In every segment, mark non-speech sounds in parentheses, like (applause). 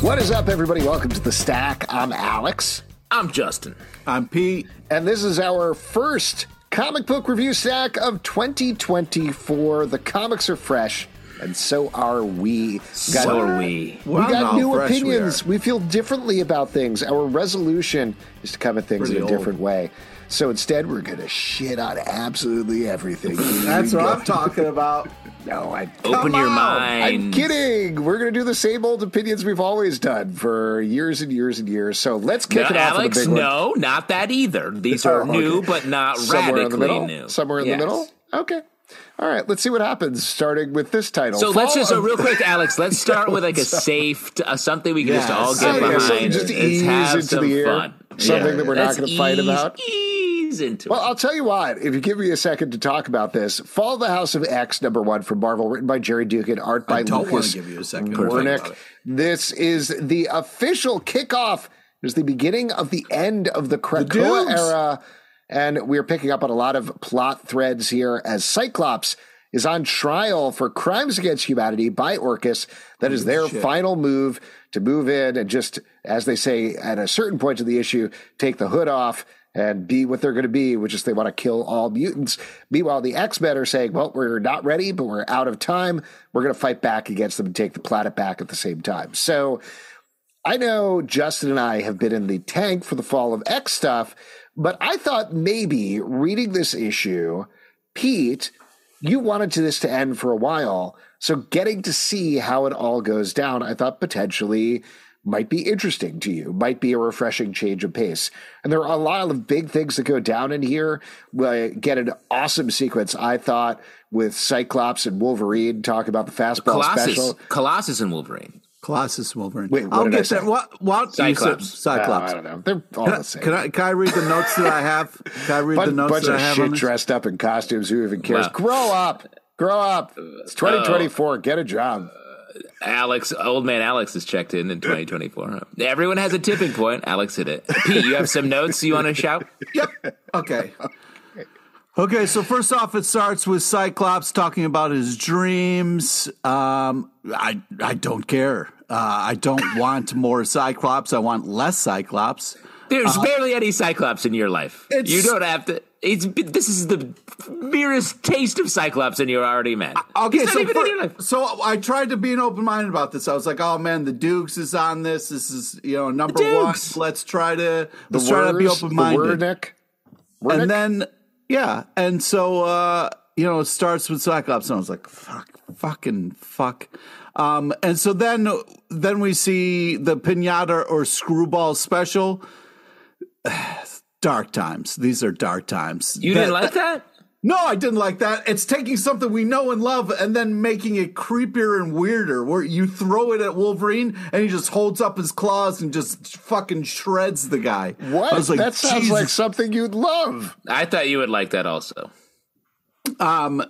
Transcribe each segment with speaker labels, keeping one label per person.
Speaker 1: What is up, everybody? Welcome to the Stack. I'm Alex,
Speaker 2: I'm Justin.
Speaker 3: I'm Pete.
Speaker 1: and this is our first comic book review stack of 2024. The comics are fresh, and so are we. Got-
Speaker 2: So are we.
Speaker 1: We got new
Speaker 3: fresh we
Speaker 1: opinions. We, feel differently about things. Our resolution is to come at things
Speaker 3: Pretty
Speaker 1: in a
Speaker 3: old.
Speaker 1: different way. So instead, we're going to shit on absolutely everything.
Speaker 3: That's what I'm talking about. (laughs)
Speaker 1: No, I
Speaker 2: Open your
Speaker 3: on.
Speaker 2: mind.
Speaker 1: I'm kidding. We're going to do the same old opinions we've always done for years and years and years. So let's kick
Speaker 2: No,
Speaker 1: it off
Speaker 2: Alex,
Speaker 1: big one.
Speaker 2: no, not that either. These are
Speaker 1: okay.
Speaker 2: new, but not
Speaker 1: Somewhere in the
Speaker 2: radically
Speaker 1: middle.
Speaker 2: new.
Speaker 1: Somewhere in
Speaker 2: Yes.
Speaker 1: the middle. Okay. All right. Let's see what happens. Starting with this title.
Speaker 2: So let's
Speaker 1: Fall
Speaker 2: just, so real quick, Alex, let's start with like a (laughs) safe, uh, something we can just all get behind.
Speaker 1: just ease
Speaker 2: have
Speaker 1: into
Speaker 2: some
Speaker 1: the air.
Speaker 2: fun.
Speaker 1: Something that we're not gonna fight about.
Speaker 2: Ease into
Speaker 1: Well,
Speaker 2: it.
Speaker 1: I'll tell you what. If you give me a second to talk about this, Fall of the House of X number one from Marvel, written by Gerry Duggan, art by
Speaker 3: I don't
Speaker 1: Lucas
Speaker 3: give you a second. Werneck.
Speaker 1: This is the official kickoff. It's the beginning of the end of the Krakoa
Speaker 3: Dukes.
Speaker 1: era, and we're picking up on a lot of plot threads here as Cyclops is on trial for crimes against humanity by Orchis. That is their
Speaker 3: shit.
Speaker 1: final move to move in and just, as they say, at a certain point of the issue, take the hood off and be what they're going to be, which is they want to kill all mutants. Meanwhile, the X Men are saying, well, we're not ready, but we're out of time. We're going to fight back against them and take the planet back at the same time. So I know Justin and I have been in the tank for the Fall of X stuff, but I thought maybe reading this issue, Pete, you wanted to this to end for a while. So getting to see how it all goes down, I thought potentially might be interesting to you, might be a refreshing change of pace. And there are a lot of big things that go down in here. We get an awesome sequence, I thought, with Cyclops and Wolverine talk about the fastball
Speaker 2: Colossus,
Speaker 1: special.
Speaker 2: Colossus and Wolverine.
Speaker 3: Colossus Wolverine.
Speaker 1: Wait, what
Speaker 3: I'll
Speaker 1: did I
Speaker 3: get
Speaker 1: say?
Speaker 3: that. What? What?
Speaker 2: Cyclops.
Speaker 3: You said Cyclops.
Speaker 1: Uh, I don't know. They're all
Speaker 3: Can I,
Speaker 1: the same.
Speaker 3: can I can I read the notes that I have? Can I read
Speaker 1: bunch,
Speaker 3: the notes
Speaker 1: bunch
Speaker 3: that
Speaker 1: of
Speaker 3: I have
Speaker 1: shit
Speaker 3: on
Speaker 1: dressed up in costumes. Who even cares?
Speaker 2: Wow.
Speaker 1: Grow up. Grow up. It's uh, 2024. Get a job.
Speaker 2: Uh, Alex, old man Alex is checked in in 2024. Everyone has a tipping point. Alex hit it. Pete, you have some notes you want to shout? (laughs)
Speaker 3: Yep. Okay. Okay, so first off, it starts with Cyclops talking about his dreams. Um, I I don't care. Uh, I don't (coughs) want more Cyclops. I want less Cyclops.
Speaker 2: There's barely any Cyclops in your life. You don't have to. It's this is the merest taste of Cyclops, and you're already mad.
Speaker 3: Okay,
Speaker 2: He's not
Speaker 3: so
Speaker 2: even
Speaker 3: fir-
Speaker 2: in your life.
Speaker 3: so I tried to be an open minded about this. I was like, "Oh man, the Dukes is on this. This is you know number one. Let's try to
Speaker 1: The
Speaker 3: let's try to be open
Speaker 1: the
Speaker 3: minded."
Speaker 1: Werneck. Werneck?
Speaker 3: And then yeah, and so uh, you know it starts with Cyclops, and I was like, "Fuck, fucking fuck." Um, and so then then we see the pinata or screwball special. (sighs) Dark times. These are dark times.
Speaker 2: You didn't like that?
Speaker 3: No, I didn't like that. It's taking something we know and love and then making it creepier and weirder. Where you throw it at Wolverine and he just holds up his claws and just fucking shreds the guy.
Speaker 1: what?
Speaker 3: I was like,
Speaker 1: that sounds
Speaker 3: Jesus.
Speaker 1: like something you'd love.
Speaker 2: I thought you would like that also.
Speaker 3: Um,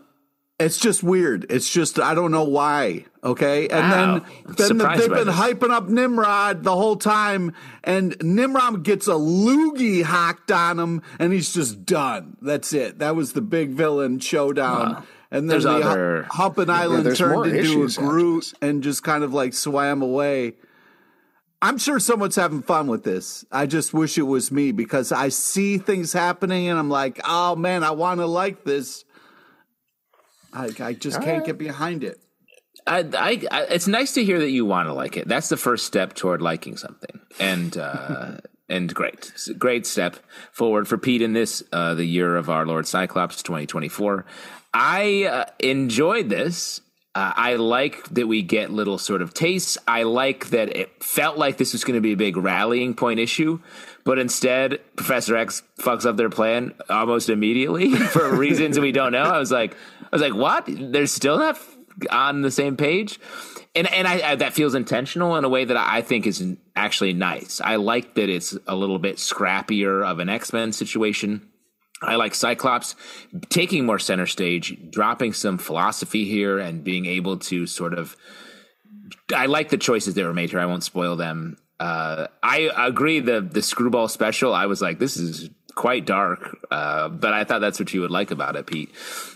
Speaker 3: it's just weird. It's just I don't know why. Okay, and
Speaker 2: Wow.
Speaker 3: then then
Speaker 2: surprised
Speaker 3: they've been
Speaker 2: this.
Speaker 3: hyping up Nimrod the whole time, and Nimrod gets a loogie hacked on him, and he's just done. That's it. That was the big villain showdown.
Speaker 2: Wow.
Speaker 3: And then
Speaker 2: There's
Speaker 3: the
Speaker 2: other-
Speaker 3: Hu- Humpin' Island
Speaker 1: more
Speaker 3: turned into a Groot and just kind of like swam away. I'm sure someone's having fun with this. I just wish it was me because I see things happening and I'm like, oh man, I want to like this. I, I just can't get behind it.
Speaker 2: I, I, I, it's nice to hear that you want to like it. That's the first step toward liking something, and uh, (laughs) and great, great step forward for Pete in this uh, the year of our Lord Cyclops 2024. I uh, enjoyed this. Uh, I like that we get little sort of tastes. I like that it felt like this was going to be a big rallying point issue, but instead, Professor X fucks up their plan almost immediately (laughs) for reasons we don't know. I was like, I was like, what? They're still not on the same page, and and I, I that feels intentional in a way that I think is actually nice. I like that it's a little bit scrappier of an X Men situation. I like Cyclops taking more center stage, dropping some philosophy here, and being able to sort of. I like the choices that were made here. I won't spoil them. Uh, I agree. The the screwball special. I was like, this is quite dark. Uh, but I thought that's what you would like about it, Pete.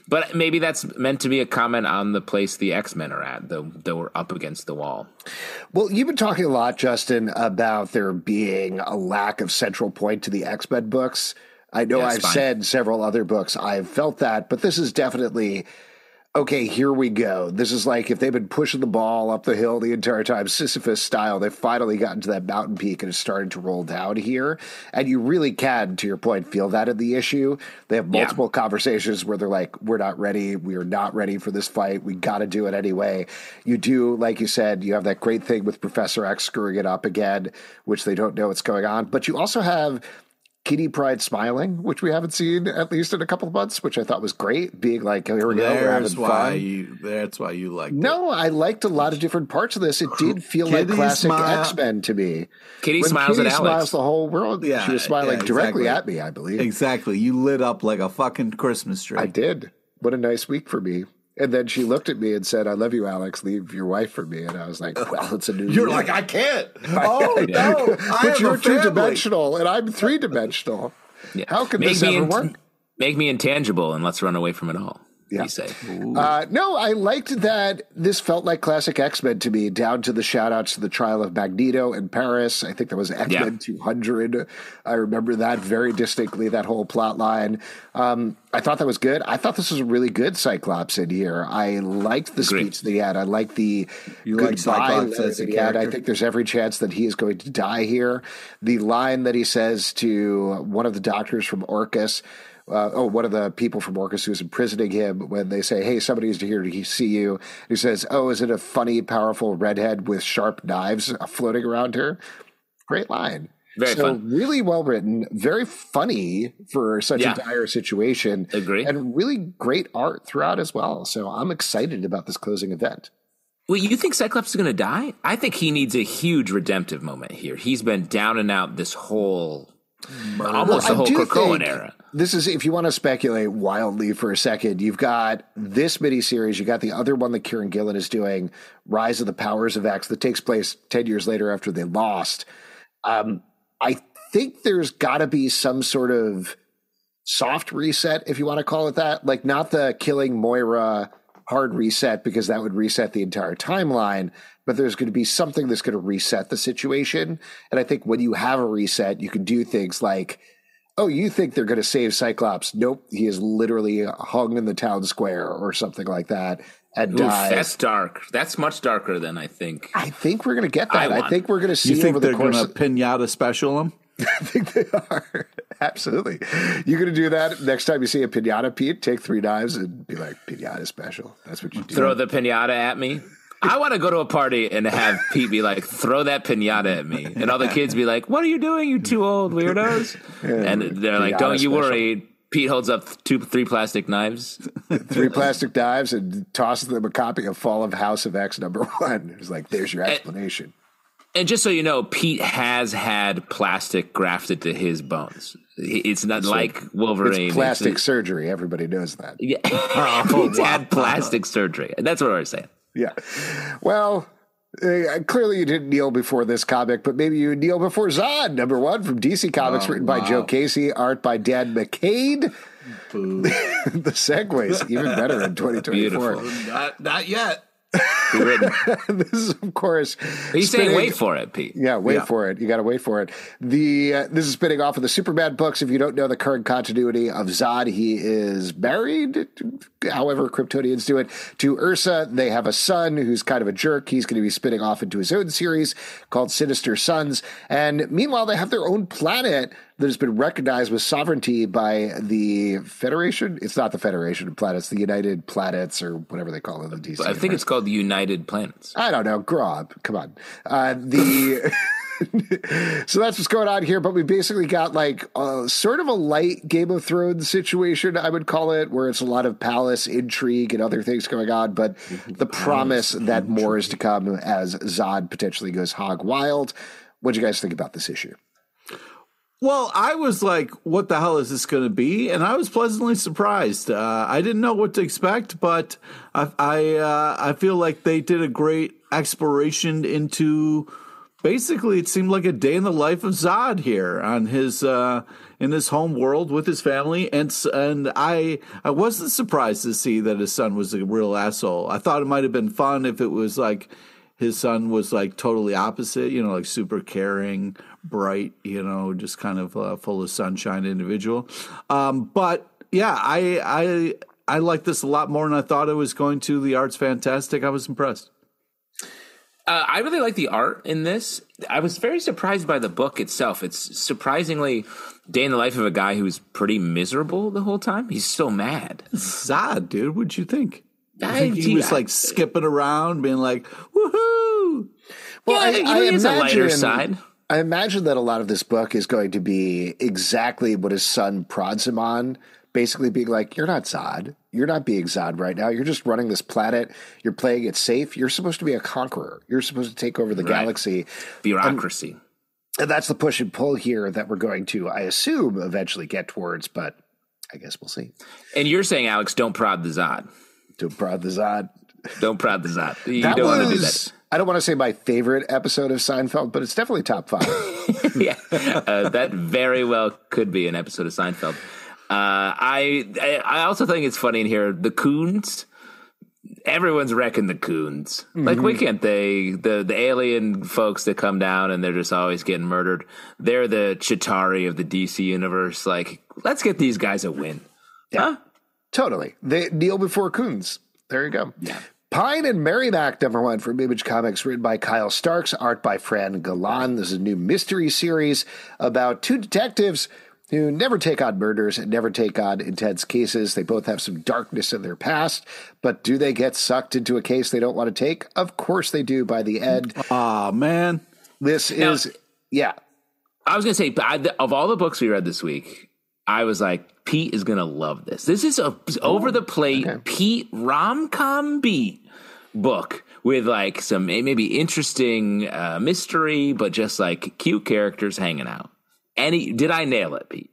Speaker 2: But maybe that's meant to be a comment on the place the X Men are at, though, though we're up against the wall.
Speaker 1: Well, you've been talking a lot, Justin, about there being a lack of central point to the X Men books. I know
Speaker 2: Yeah,
Speaker 1: I've
Speaker 2: fine.
Speaker 1: said several other books I've felt that, but this is definitely okay, here we go. This is like if they've been pushing the ball up the hill the entire time, (laughs) Sisyphus style, they've finally gotten to that mountain peak and it's starting to roll down here. And you really can, to your point, feel that in the issue. They have
Speaker 2: Yeah.
Speaker 1: multiple conversations where they're like, we're not ready. We are not ready for this fight. We got to do it anyway. You do, like you said, you have that great thing with Professor X screwing it up again, which they don't know what's going on. But you also have Kitty Pryde smiling, which we haven't seen at least in a couple of months, which I thought was great. Being like, oh, here we go, we're
Speaker 3: There's
Speaker 1: having
Speaker 3: why
Speaker 1: fun.
Speaker 3: you. That's why you like.
Speaker 1: No, I liked a lot of different parts of this. It did feel like classic
Speaker 3: smile-
Speaker 1: X Men to me.
Speaker 2: Kitty
Speaker 1: When
Speaker 2: smiles
Speaker 1: Kitty
Speaker 2: at
Speaker 1: smiles
Speaker 2: Alex.
Speaker 1: the whole world.
Speaker 3: Yeah,
Speaker 1: she was smiling
Speaker 3: yeah,
Speaker 1: directly at me. I believe
Speaker 3: Exactly. You lit up like a fucking Christmas tree.
Speaker 1: I did. What a nice week for me. And then she looked at me and said, "I love you, Alex. Leave your wife for me." And I was like, "Well, it's a new."
Speaker 3: You're
Speaker 1: year."
Speaker 3: like, I can't. (laughs) Oh no! I
Speaker 1: but you're two dimensional, and I'm three dimensional.
Speaker 2: Yeah.
Speaker 1: How could
Speaker 2: make
Speaker 1: this ever
Speaker 2: int-
Speaker 1: work?
Speaker 2: Make me intangible and let's run away from it all.
Speaker 1: Yeah.
Speaker 2: You say.
Speaker 1: Uh, no, I liked that this felt like classic X Men to me, down to the shout outs to the trial of Magneto in Paris. I think that was X Men
Speaker 2: Yeah.
Speaker 1: 200. I remember that very distinctly, that whole plot line. Um, I thought that was good. I thought this was a really good Cyclops in here. I liked the
Speaker 2: Agreed.
Speaker 1: speech that he had. I liked the
Speaker 3: You
Speaker 1: goodbye
Speaker 3: Cyclops
Speaker 1: letter that he had. I think there's every chance that he is going to die here. The line that he says to one of the doctors from Orchis, uh, oh, one of the people from Orchis who's imprisoning him, when they say, "Hey, somebody's here to see you," he says, "Oh, is it a funny, powerful redhead with sharp knives (laughs) floating around her?" Great line.
Speaker 2: Very
Speaker 1: so
Speaker 2: fun.
Speaker 1: really well written, very funny for such
Speaker 2: Yeah.
Speaker 1: a dire situation.
Speaker 2: Agree.
Speaker 1: and really great art throughout as well. So I'm excited about this closing event.
Speaker 2: Well, you think Cyclops is going to die? I think he needs a huge redemptive moment here. He's been down and out this whole, almost the whole
Speaker 1: do
Speaker 2: Krakoan era.
Speaker 1: This is if you want to speculate wildly for a second, you've got this miniseries, you got the other one that Kieron Gillen is doing, Rise of the Powers of X, that takes place ten years later after they lost. Um, I think there's got to be some sort of soft reset, if you want to call it that, like not the killing Moira hard reset because that would reset the entire timeline. But there's going to be something that's going to reset the situation. And I think when you have a reset, you can do things like oh, you think they're going to save Cyclops? Nope, he is literally hung in the town square or something like that and
Speaker 2: Oof,
Speaker 1: dies.
Speaker 2: that's dark. That's much darker than I think.
Speaker 1: I think we're going to get that.
Speaker 2: I
Speaker 1: I, think we're going to see
Speaker 3: You think
Speaker 1: over
Speaker 3: they're going
Speaker 1: course.
Speaker 3: to pinata special him? (laughs)
Speaker 1: I think they are absolutely. You're going to do that next time you see a pinata, Pete. Take three knives and be like pinata special. That's what you do.
Speaker 2: Throw the pinata at me. I want to go to a party and have Pete be like, "Throw that pinata at me," and all the kids be like, "What are you doing, you two old weirdos?" And they're like, "Don't you worry." Pete holds up two, three plastic knives.
Speaker 1: three plastic knives and tosses them a copy of Fall of House of X number one. It's like there's your explanation.
Speaker 2: And just so you know, Pete has had plastic grafted to his bones. It's not like Wolverine.
Speaker 1: It's plastic surgery. Everybody knows that.
Speaker 2: Yeah. (laughs) Oh, Pete's had plastic surgery. That's what I was saying.
Speaker 1: Yeah. Well, uh, clearly you didn't kneel before this comic, but maybe you kneel before Zod, number one from DC Comics, written by Joe Casey, art by Dan McDaid. (laughs) the segues even better in (laughs) 2024.
Speaker 2: Beautiful.
Speaker 3: Not, not yet. (laughs)
Speaker 1: This is, of course,
Speaker 2: He's saying, wait for it, Pete.
Speaker 1: Yeah, wait
Speaker 3: Yeah.
Speaker 1: for it. You got to wait for it. The uh, this is spinning off of the Superman books. If you don't know the current continuity of Zod, he is married. However, Kryptonians do it to Ursa. They have a son who's kind of a jerk. He's going to be spinning off into his own series called Sinister Sons. And meanwhile, they have their own planet that has been recognized with sovereignty by the Federation. It's not the Federation of Planets, the United Planets, or whatever they call it in the DC.
Speaker 2: I think
Speaker 1: universe.
Speaker 2: it's called the United Planets.
Speaker 1: I don't know. Grow up. Come on. Uh, the (laughs) so that's what's going on here. But we basically got like a, sort of a light Game of Thrones situation, I would call it, where it's a lot of palace intrigue and other things going on. But the promise that more is to come as Zod potentially goes hog wild. What do you guys think about this issue?
Speaker 3: Well, I was like, what the hell is this going to be? And I was pleasantly surprised. Uh, I didn't know what to expect, but I I, uh, I feel like they did a great exploration into basically it seemed like a day in the life of Zod here on his uh, in his home world with his family, and and I I wasn't surprised to see that his son was a real asshole. I thought it might have been fun if it was like his son was like totally opposite, you know, like super caring, bright, you know, just kind of uh, full of sunshine individual. Um, but yeah, I I I like this a lot more than I thought it was going to. The art's fantastic. I was impressed.
Speaker 2: Uh, I really like the art in this. I was very surprised by the book itself. It's surprisingly day in the life of a guy who's pretty miserable the whole time. He's so mad.
Speaker 3: Sad, dude. What'd you think?
Speaker 2: I,
Speaker 3: think he was like skipping around, being like, "Woohoo!"
Speaker 2: Well, I, I, I imagine, lighter side.
Speaker 1: I imagine that a lot of this book is going to be exactly what his son prods him on basically being like, "You're not Zod. You're not being Zod right now. You're just running this planet. You're playing it safe. You're supposed to be a conqueror. You're supposed to take over the right. galaxy.
Speaker 2: Bureaucracy."
Speaker 1: And, and that's the push and pull here that we're going to, I assume, eventually get towards. But I guess we'll see.
Speaker 2: And you're saying, Alex, don't prod the Zod.
Speaker 1: Don't prod the Zod.
Speaker 2: Don't prod the Zod. You that don't was, want to do that.
Speaker 1: I don't want to say my favorite episode of Seinfeld, but it's definitely top five. (laughs)
Speaker 2: yeah, uh, that very well could be an episode of Seinfeld. Uh, I I also think it's funny in here the coons. Everyone's wrecking the coons. Mm-hmm. Like, why can't they? The the alien folks that come down and they're just always getting murdered. They're the Chitauri of the DC universe. Like, let's get these guys a win.
Speaker 1: Yeah, huh? totally. They kneel before coons. There you go.
Speaker 2: Yeah.
Speaker 1: Pine and Merrimac, number one from Image Comics, written by Kyle Starks, art by Fran Galan. This is a new mystery series about two detectives who never take on murders and never take on intense cases. They both have some darkness in their past, but do they get sucked into a case they don't want to take? Of course they do by the end.
Speaker 3: Oh, man.
Speaker 1: This now, is, yeah.
Speaker 2: I was going to say, of all the books we read this week, I was like, Pete is going to love this. This is a over the plate okay. Pete rom com beat book with like some maybe interesting uh, mystery, but just like cute characters hanging out. Any did I nail it, Pete?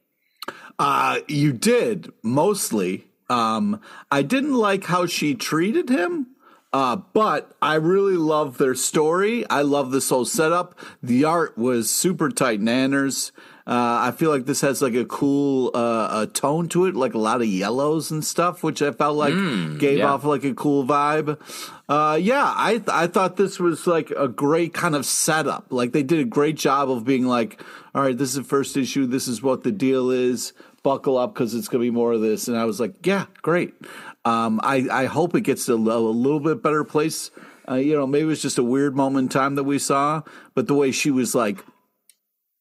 Speaker 3: Uh, you did mostly. Um, I didn't like how she treated him. Uh, but I really love their story. I love this whole setup. The art was super tight nanners. Uh, I feel like this has like a cool uh, a tone to it, like a lot of yellows and stuff, which I felt like mm, gave yeah. off like a cool vibe. Uh, yeah, I th- I thought this was like a great kind of setup. Like they did a great job of being like, all right, this is the first issue. This is what the deal is. Buckle up because it's going to be more of this. And I was like, yeah, great. Um, I I hope it gets to a, a little bit better place. Uh, you know, maybe it was just a weird moment in time that we saw, but the way she was like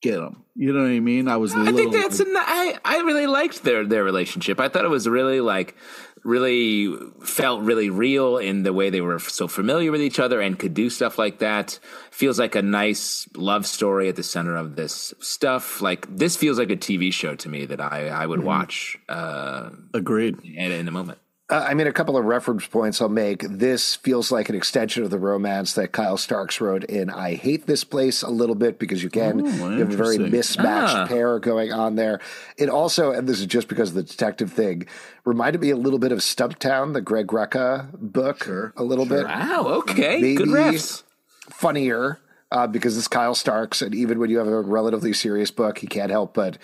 Speaker 3: get them. You know what I mean? I was. I
Speaker 2: think that's. An, I I really liked their their relationship. I thought it was really like really felt really real in the way they were so familiar with each other and could do stuff like that. Feels like a nice love story at the center of this stuff. Like this feels like a TV show to me that I I would mm-hmm. watch. Uh,
Speaker 3: Agreed.
Speaker 2: In, in a moment.
Speaker 1: Uh, I mean, a couple of reference points I'll make. This feels like an extension of the romance that Kyle Starks wrote in I Hate This Place a little bit because you can oh, you have a very mismatched ah. pair going on there. It also, and this is just because of the detective thing, reminded me a little bit of Stumptown, the Greg Rucka book, sure, a little sure. bit.
Speaker 2: Wow, okay. Maybe Good refs.
Speaker 1: Funnier uh, because it's Kyle Starks, and even when you have a relatively serious book, he can't help but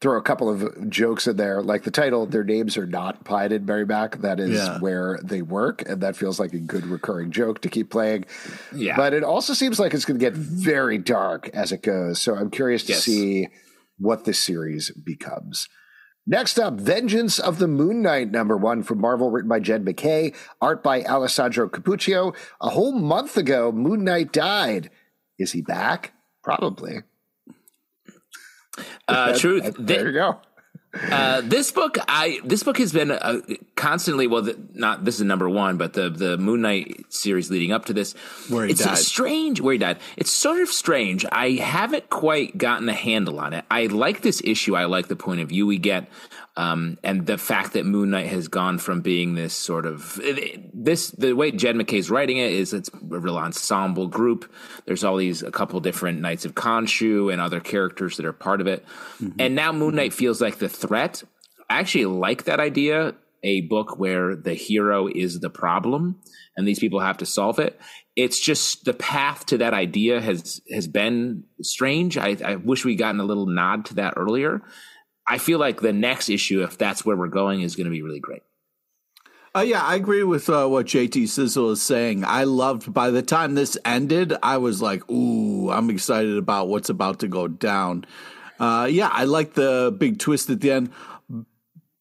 Speaker 1: throw a couple of jokes in there, like the title, their names are not Pine and Merrimac. That is yeah. where they work, and that feels like a good recurring joke to keep playing. Yeah. But it also seems like it's going to get very dark as it goes. So I'm curious to yes. see what this series becomes. Next up, Vengeance of the Moon Knight, number one from Marvel, written by Jed MacKay, art by Alessandro Cappuccio. A whole month ago, Moon Knight died. Is he back? Probably.
Speaker 2: Uh, (laughs) truth.
Speaker 1: there you go.
Speaker 2: Uh, this book, I this book has been uh, constantly well, the, not this is number one, but the the Moon Knight series leading up to this,
Speaker 3: where he
Speaker 2: it's
Speaker 3: died.
Speaker 2: strange where he died. It's sort of strange. I haven't quite gotten a handle on it. I like this issue. I like the point of view we get. Um, and the fact that Moon Knight has gone from being this sort of this the way Jed MacKay's writing it is it's a real ensemble group. There's all these a couple different Knights of Khonshu and other characters that are part of it, mm-hmm. and now Moon Knight feels like the threat. I actually like that idea a book where the hero is the problem and these people have to solve it. It's just the path to that idea has has been strange. I, I wish we'd gotten a little nod to that earlier. I feel like the next issue, if that's where we're going, is going to be really great.
Speaker 3: Uh, yeah, I agree with uh, what JT Sizzle is saying. I loved by the time this ended, I was like, "Ooh, I'm excited about what's about to go down." Uh, yeah, I like the big twist at the end.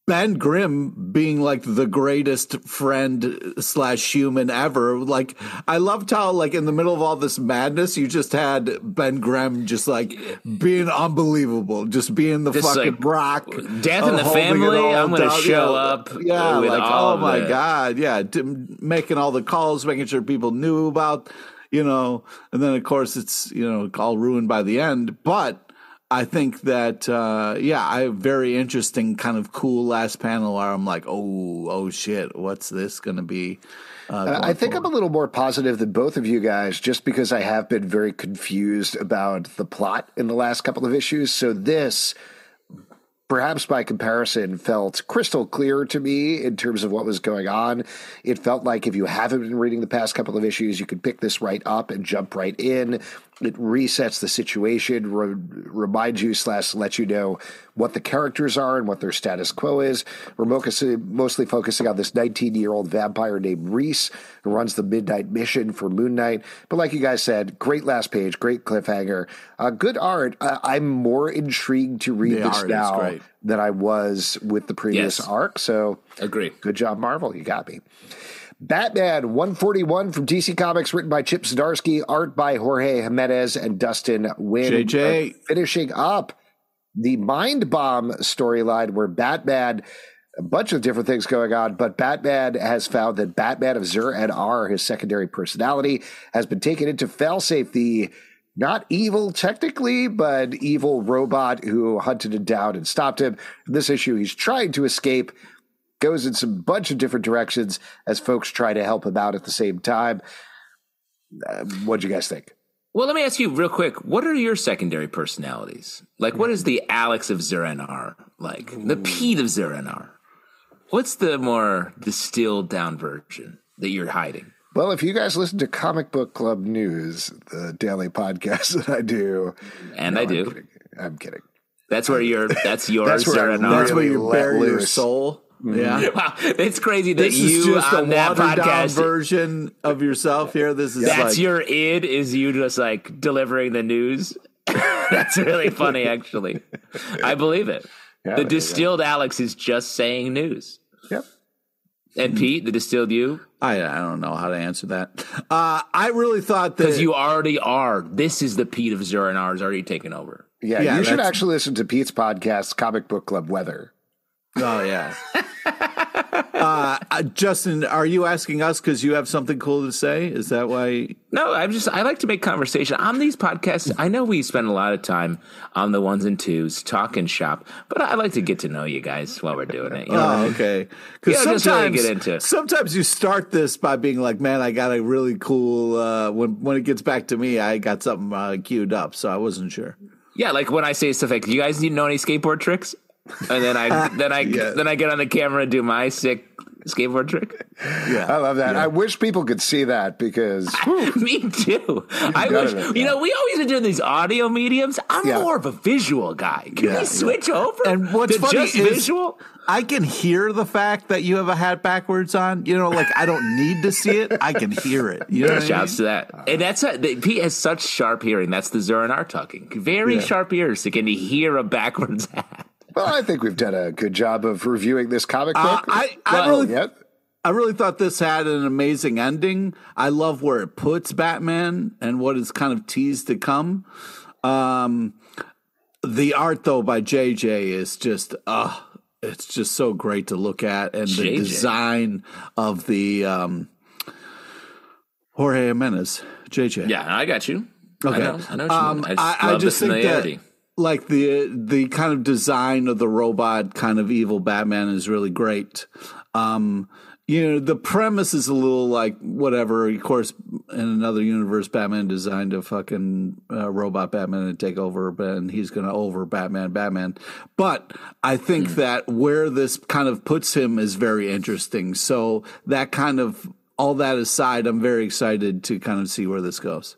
Speaker 3: Ben Grimm being like the greatest friend slash human ever. Like, I loved how, like, in the middle of all this madness, you just had Ben Grimm just like being unbelievable, just being the
Speaker 2: Just,
Speaker 3: fucking
Speaker 2: like,
Speaker 3: Brock.
Speaker 2: death in the
Speaker 3: uh,
Speaker 2: family, I'm gonna
Speaker 3: down.
Speaker 2: show
Speaker 3: Yeah,
Speaker 2: up
Speaker 3: Yeah, like, oh my
Speaker 2: the-
Speaker 3: God. Yeah. making all the calls, making sure people knew about, you know, and then of course it's, you know, all ruined by the end. But, I think that uh, yeah, I very interesting, kind of cool last panel where I'm like, oh, oh shit, what's this going to be? Uh,
Speaker 1: Uh, I think
Speaker 3: forward?
Speaker 1: I'm a little more positive than both of you guys, just because I have been very confused about the plot in the last couple of issues. So this, perhaps by comparison, felt crystal clear to me in terms of what was going on. It felt like if you haven't been reading the past couple of issues, you could pick this right up and jump right in. It resets the situation, re- reminds you slash lets you know what the characters are and what their status quo is. We're mostly, mostly focusing on this 19 year old vampire named Reese who runs the Midnight Mission for Moon Knight. But like you guys said, great last page, great cliffhanger, uh, good art. Uh, I'm more intrigued to read
Speaker 3: The
Speaker 1: this now than I was with the previous
Speaker 2: Yes.
Speaker 1: arc. So
Speaker 2: Agree.
Speaker 1: good job, Marvel. You got me. Batman 141 from DC Comics, written by Chip Zdarsky, art by Jorge Jimenez and Dustin Nguyen.
Speaker 3: JJ.
Speaker 1: Finishing up the Mind Bomb storyline where Batman, a bunch of different things going on, but Batman has found that Batman of Zur-En-Arrh, his secondary personality, has been taken into Failsafe, the not evil technically, but evil robot who hunted him down and stopped him. In this issue, he's trying to escape, goes in some bunch of different directions as folks try to help him out at the same time. Uh, what'd you guys think?
Speaker 2: Well, let me ask you real quick. What are your secondary personalities? Like, what is the Alex of Zur-En-Arrh like? The Pete of Zur-En-Arrh? What's the more distilled down version that you're hiding?
Speaker 1: Well, if you guys listen to Comic Book Club News, the daily podcast (laughs) that I do,
Speaker 2: And
Speaker 1: No,
Speaker 2: I
Speaker 1: I'm
Speaker 2: do.
Speaker 1: kidding. I'm kidding.
Speaker 2: That's where you're. That's your (laughs)
Speaker 1: That's where I
Speaker 2: Zur-En-Arrh.
Speaker 3: That's where you
Speaker 1: let
Speaker 3: bury your soul. Yeah. (laughs)
Speaker 2: Wow, it's crazy that
Speaker 3: This
Speaker 2: you
Speaker 3: is just a
Speaker 2: on that
Speaker 3: watered down
Speaker 2: podcast.
Speaker 3: version of yourself here. This is
Speaker 2: That's
Speaker 3: like,
Speaker 2: your id. Is you just like delivering the news? (laughs) that's really funny, actually. I believe it.
Speaker 1: Yeah,
Speaker 2: the
Speaker 1: yeah,
Speaker 2: distilled Alex is just saying news,
Speaker 1: Yep.
Speaker 2: and Pete, the distilled you,
Speaker 3: I, I don't know how to answer that. Uh, I really thought that
Speaker 2: because you already are. This is the Pete of Zur-En-Arrh is already taken over.
Speaker 1: Yeah,
Speaker 3: Yeah,
Speaker 1: you should actually listen to Pete's podcast, Comic Book Club Weather.
Speaker 3: Oh yeah. uh, uh, Justin, are you asking us because you have something cool to say? Is that why?
Speaker 2: No, I'm just I like to make conversation on these podcasts. I know we spend a lot of time on the ones and twos, talking shop, but I like to get to know you guys while we're doing it. You know
Speaker 3: Oh, okay. Because
Speaker 2: just really
Speaker 3: sometimes,
Speaker 2: get into
Speaker 3: sometimes you start this by being like, "Man, I got a really cool." Uh, when when it gets back to me, I got something uh, queued up, so I wasn't sure.
Speaker 2: Yeah, like when I say stuff like, "Do you guys need to know any skateboard tricks?" And then I (laughs) then I then I get on the camera and do my sick skateboard trick.
Speaker 3: Yeah,
Speaker 1: I love that. I wish people could see that because (laughs)
Speaker 2: Me too. I wish
Speaker 1: it,
Speaker 2: you
Speaker 1: yeah.
Speaker 2: know we always are doing these audio mediums. I'm
Speaker 1: Yeah.
Speaker 2: more of a visual guy. Can
Speaker 3: Yeah,
Speaker 2: we switch over?
Speaker 3: And what's funny
Speaker 2: just
Speaker 3: is
Speaker 2: visual?
Speaker 3: I can hear the fact that you have a hat backwards on. You know, like I don't need to see it; I can hear it. You know, what I mean?
Speaker 2: Shouts to that. And that's a, the, Pete has such sharp hearing. That's the Zur-En-Arrh talking. Very sharp ears. So can you hear a backwards (laughs) hat?
Speaker 1: Well, I think we've done a good job of reviewing this comic
Speaker 3: Uh,
Speaker 1: book.
Speaker 3: I I
Speaker 2: Well,
Speaker 3: really
Speaker 1: Yep.
Speaker 3: I really thought this had an amazing ending. I love where it puts Batman and what is kind of teased to come. Um, the art though by JJ is just uh it's just so great to look at and the design of the um Jorge Jimenez, JJ.
Speaker 2: Yeah, I got you.
Speaker 3: Okay.
Speaker 2: I know. I know.
Speaker 3: Um.
Speaker 2: I just,
Speaker 3: I, I just think that
Speaker 2: familiarity.
Speaker 3: Like the the kind of design of the robot kind of evil Batman is really great. Um, you know the premise is a little like whatever. Of course, in another universe, Batman designed a fucking uh, robot Batman to take over, and he's going to over Batman, Batman. But I think mm. that where this kind of puts him is very interesting. So that kind of all that aside, I'm very excited to kind of see where this goes.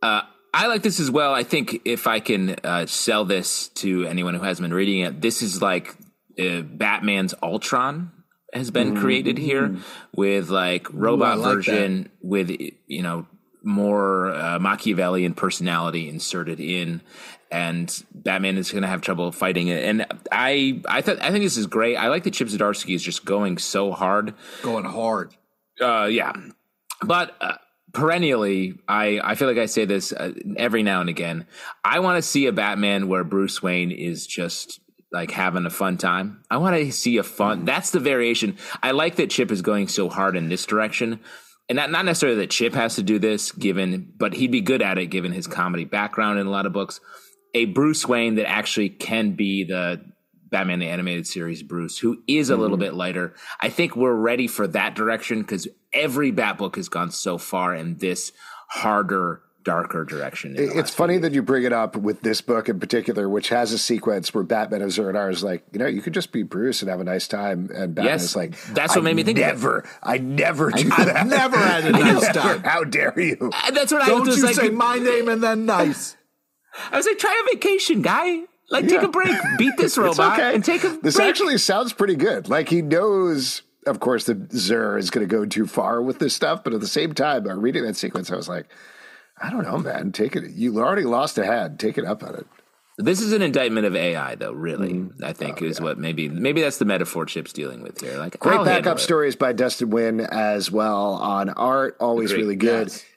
Speaker 2: Uh, I like this as well. I think if I can uh, sell this to anyone who hasn't been reading it, this is like uh, Batman's Ultron has been mm created here with like robot Ooh, like version that. with you know more uh, Machiavellian personality inserted in, and Batman is going to have trouble fighting it. And I, I thought, I think this is great. I like that Chip Zdarsky is just going so hard,
Speaker 3: going hard.
Speaker 2: Uh, yeah, but uh, perennially, I, I feel like I say this uh, every now and again. I want to see a Batman where Bruce Wayne is just like having a fun time. I want to see a fun. That's the variation. I like that Chip is going so hard in this direction, and not not necessarily that Chip has to do this, given, but he'd be good at it given his comedy background in a lot of books. A Bruce Wayne that actually can be the Batman the Animated Series Bruce, who is a little mm-hmm. bit lighter. I think we're ready for that direction because every Bat book has gone so far in this harder darker direction.
Speaker 1: It's funny that you bring it up with this book in particular, which has a sequence where Batman of Zur-En-Arrh is like, you know, you could just be Bruce and have a nice time, and Batman yes, is like,
Speaker 2: that's what made me think.
Speaker 1: Never, I never do
Speaker 3: I,
Speaker 1: that.
Speaker 3: I've never had (laughs) a nice time.
Speaker 1: How dare you?
Speaker 2: Uh, that's what
Speaker 3: Don't
Speaker 2: I was
Speaker 3: you
Speaker 2: like,
Speaker 3: say my name and then nice. (laughs)
Speaker 2: I was like, try a vacation, guy. Like, yeah. take a break, beat this (laughs) robot, okay. and take a. Break.
Speaker 1: This
Speaker 2: break.
Speaker 1: actually sounds pretty good. Like he knows of course, the Zur is going to go too far with this stuff. But at the same time, uh, reading that sequence, I was like, I don't know, man. Take it. You already lost a head. Take it up on it.
Speaker 2: This is an indictment of AI, though. Really, mm-hmm. I think oh, is yeah. what maybe maybe that's the metaphor Chip's dealing with here. Like
Speaker 1: great I'll backup stories by Dustin Nguyen as well on art, always Agreed. really good. Yes.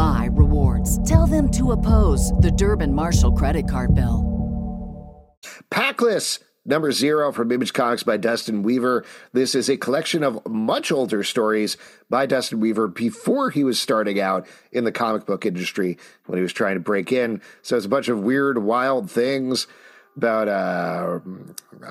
Speaker 4: my rewards. Tell them to oppose the Durbin Marshall credit card bill.
Speaker 1: Paklis number zero from Image Comics by Dustin Weaver. This is a collection of much older stories by Dustin Weaver before he was starting out in the comic book industry when he was trying to break in. So it's a bunch of weird, wild things about uh,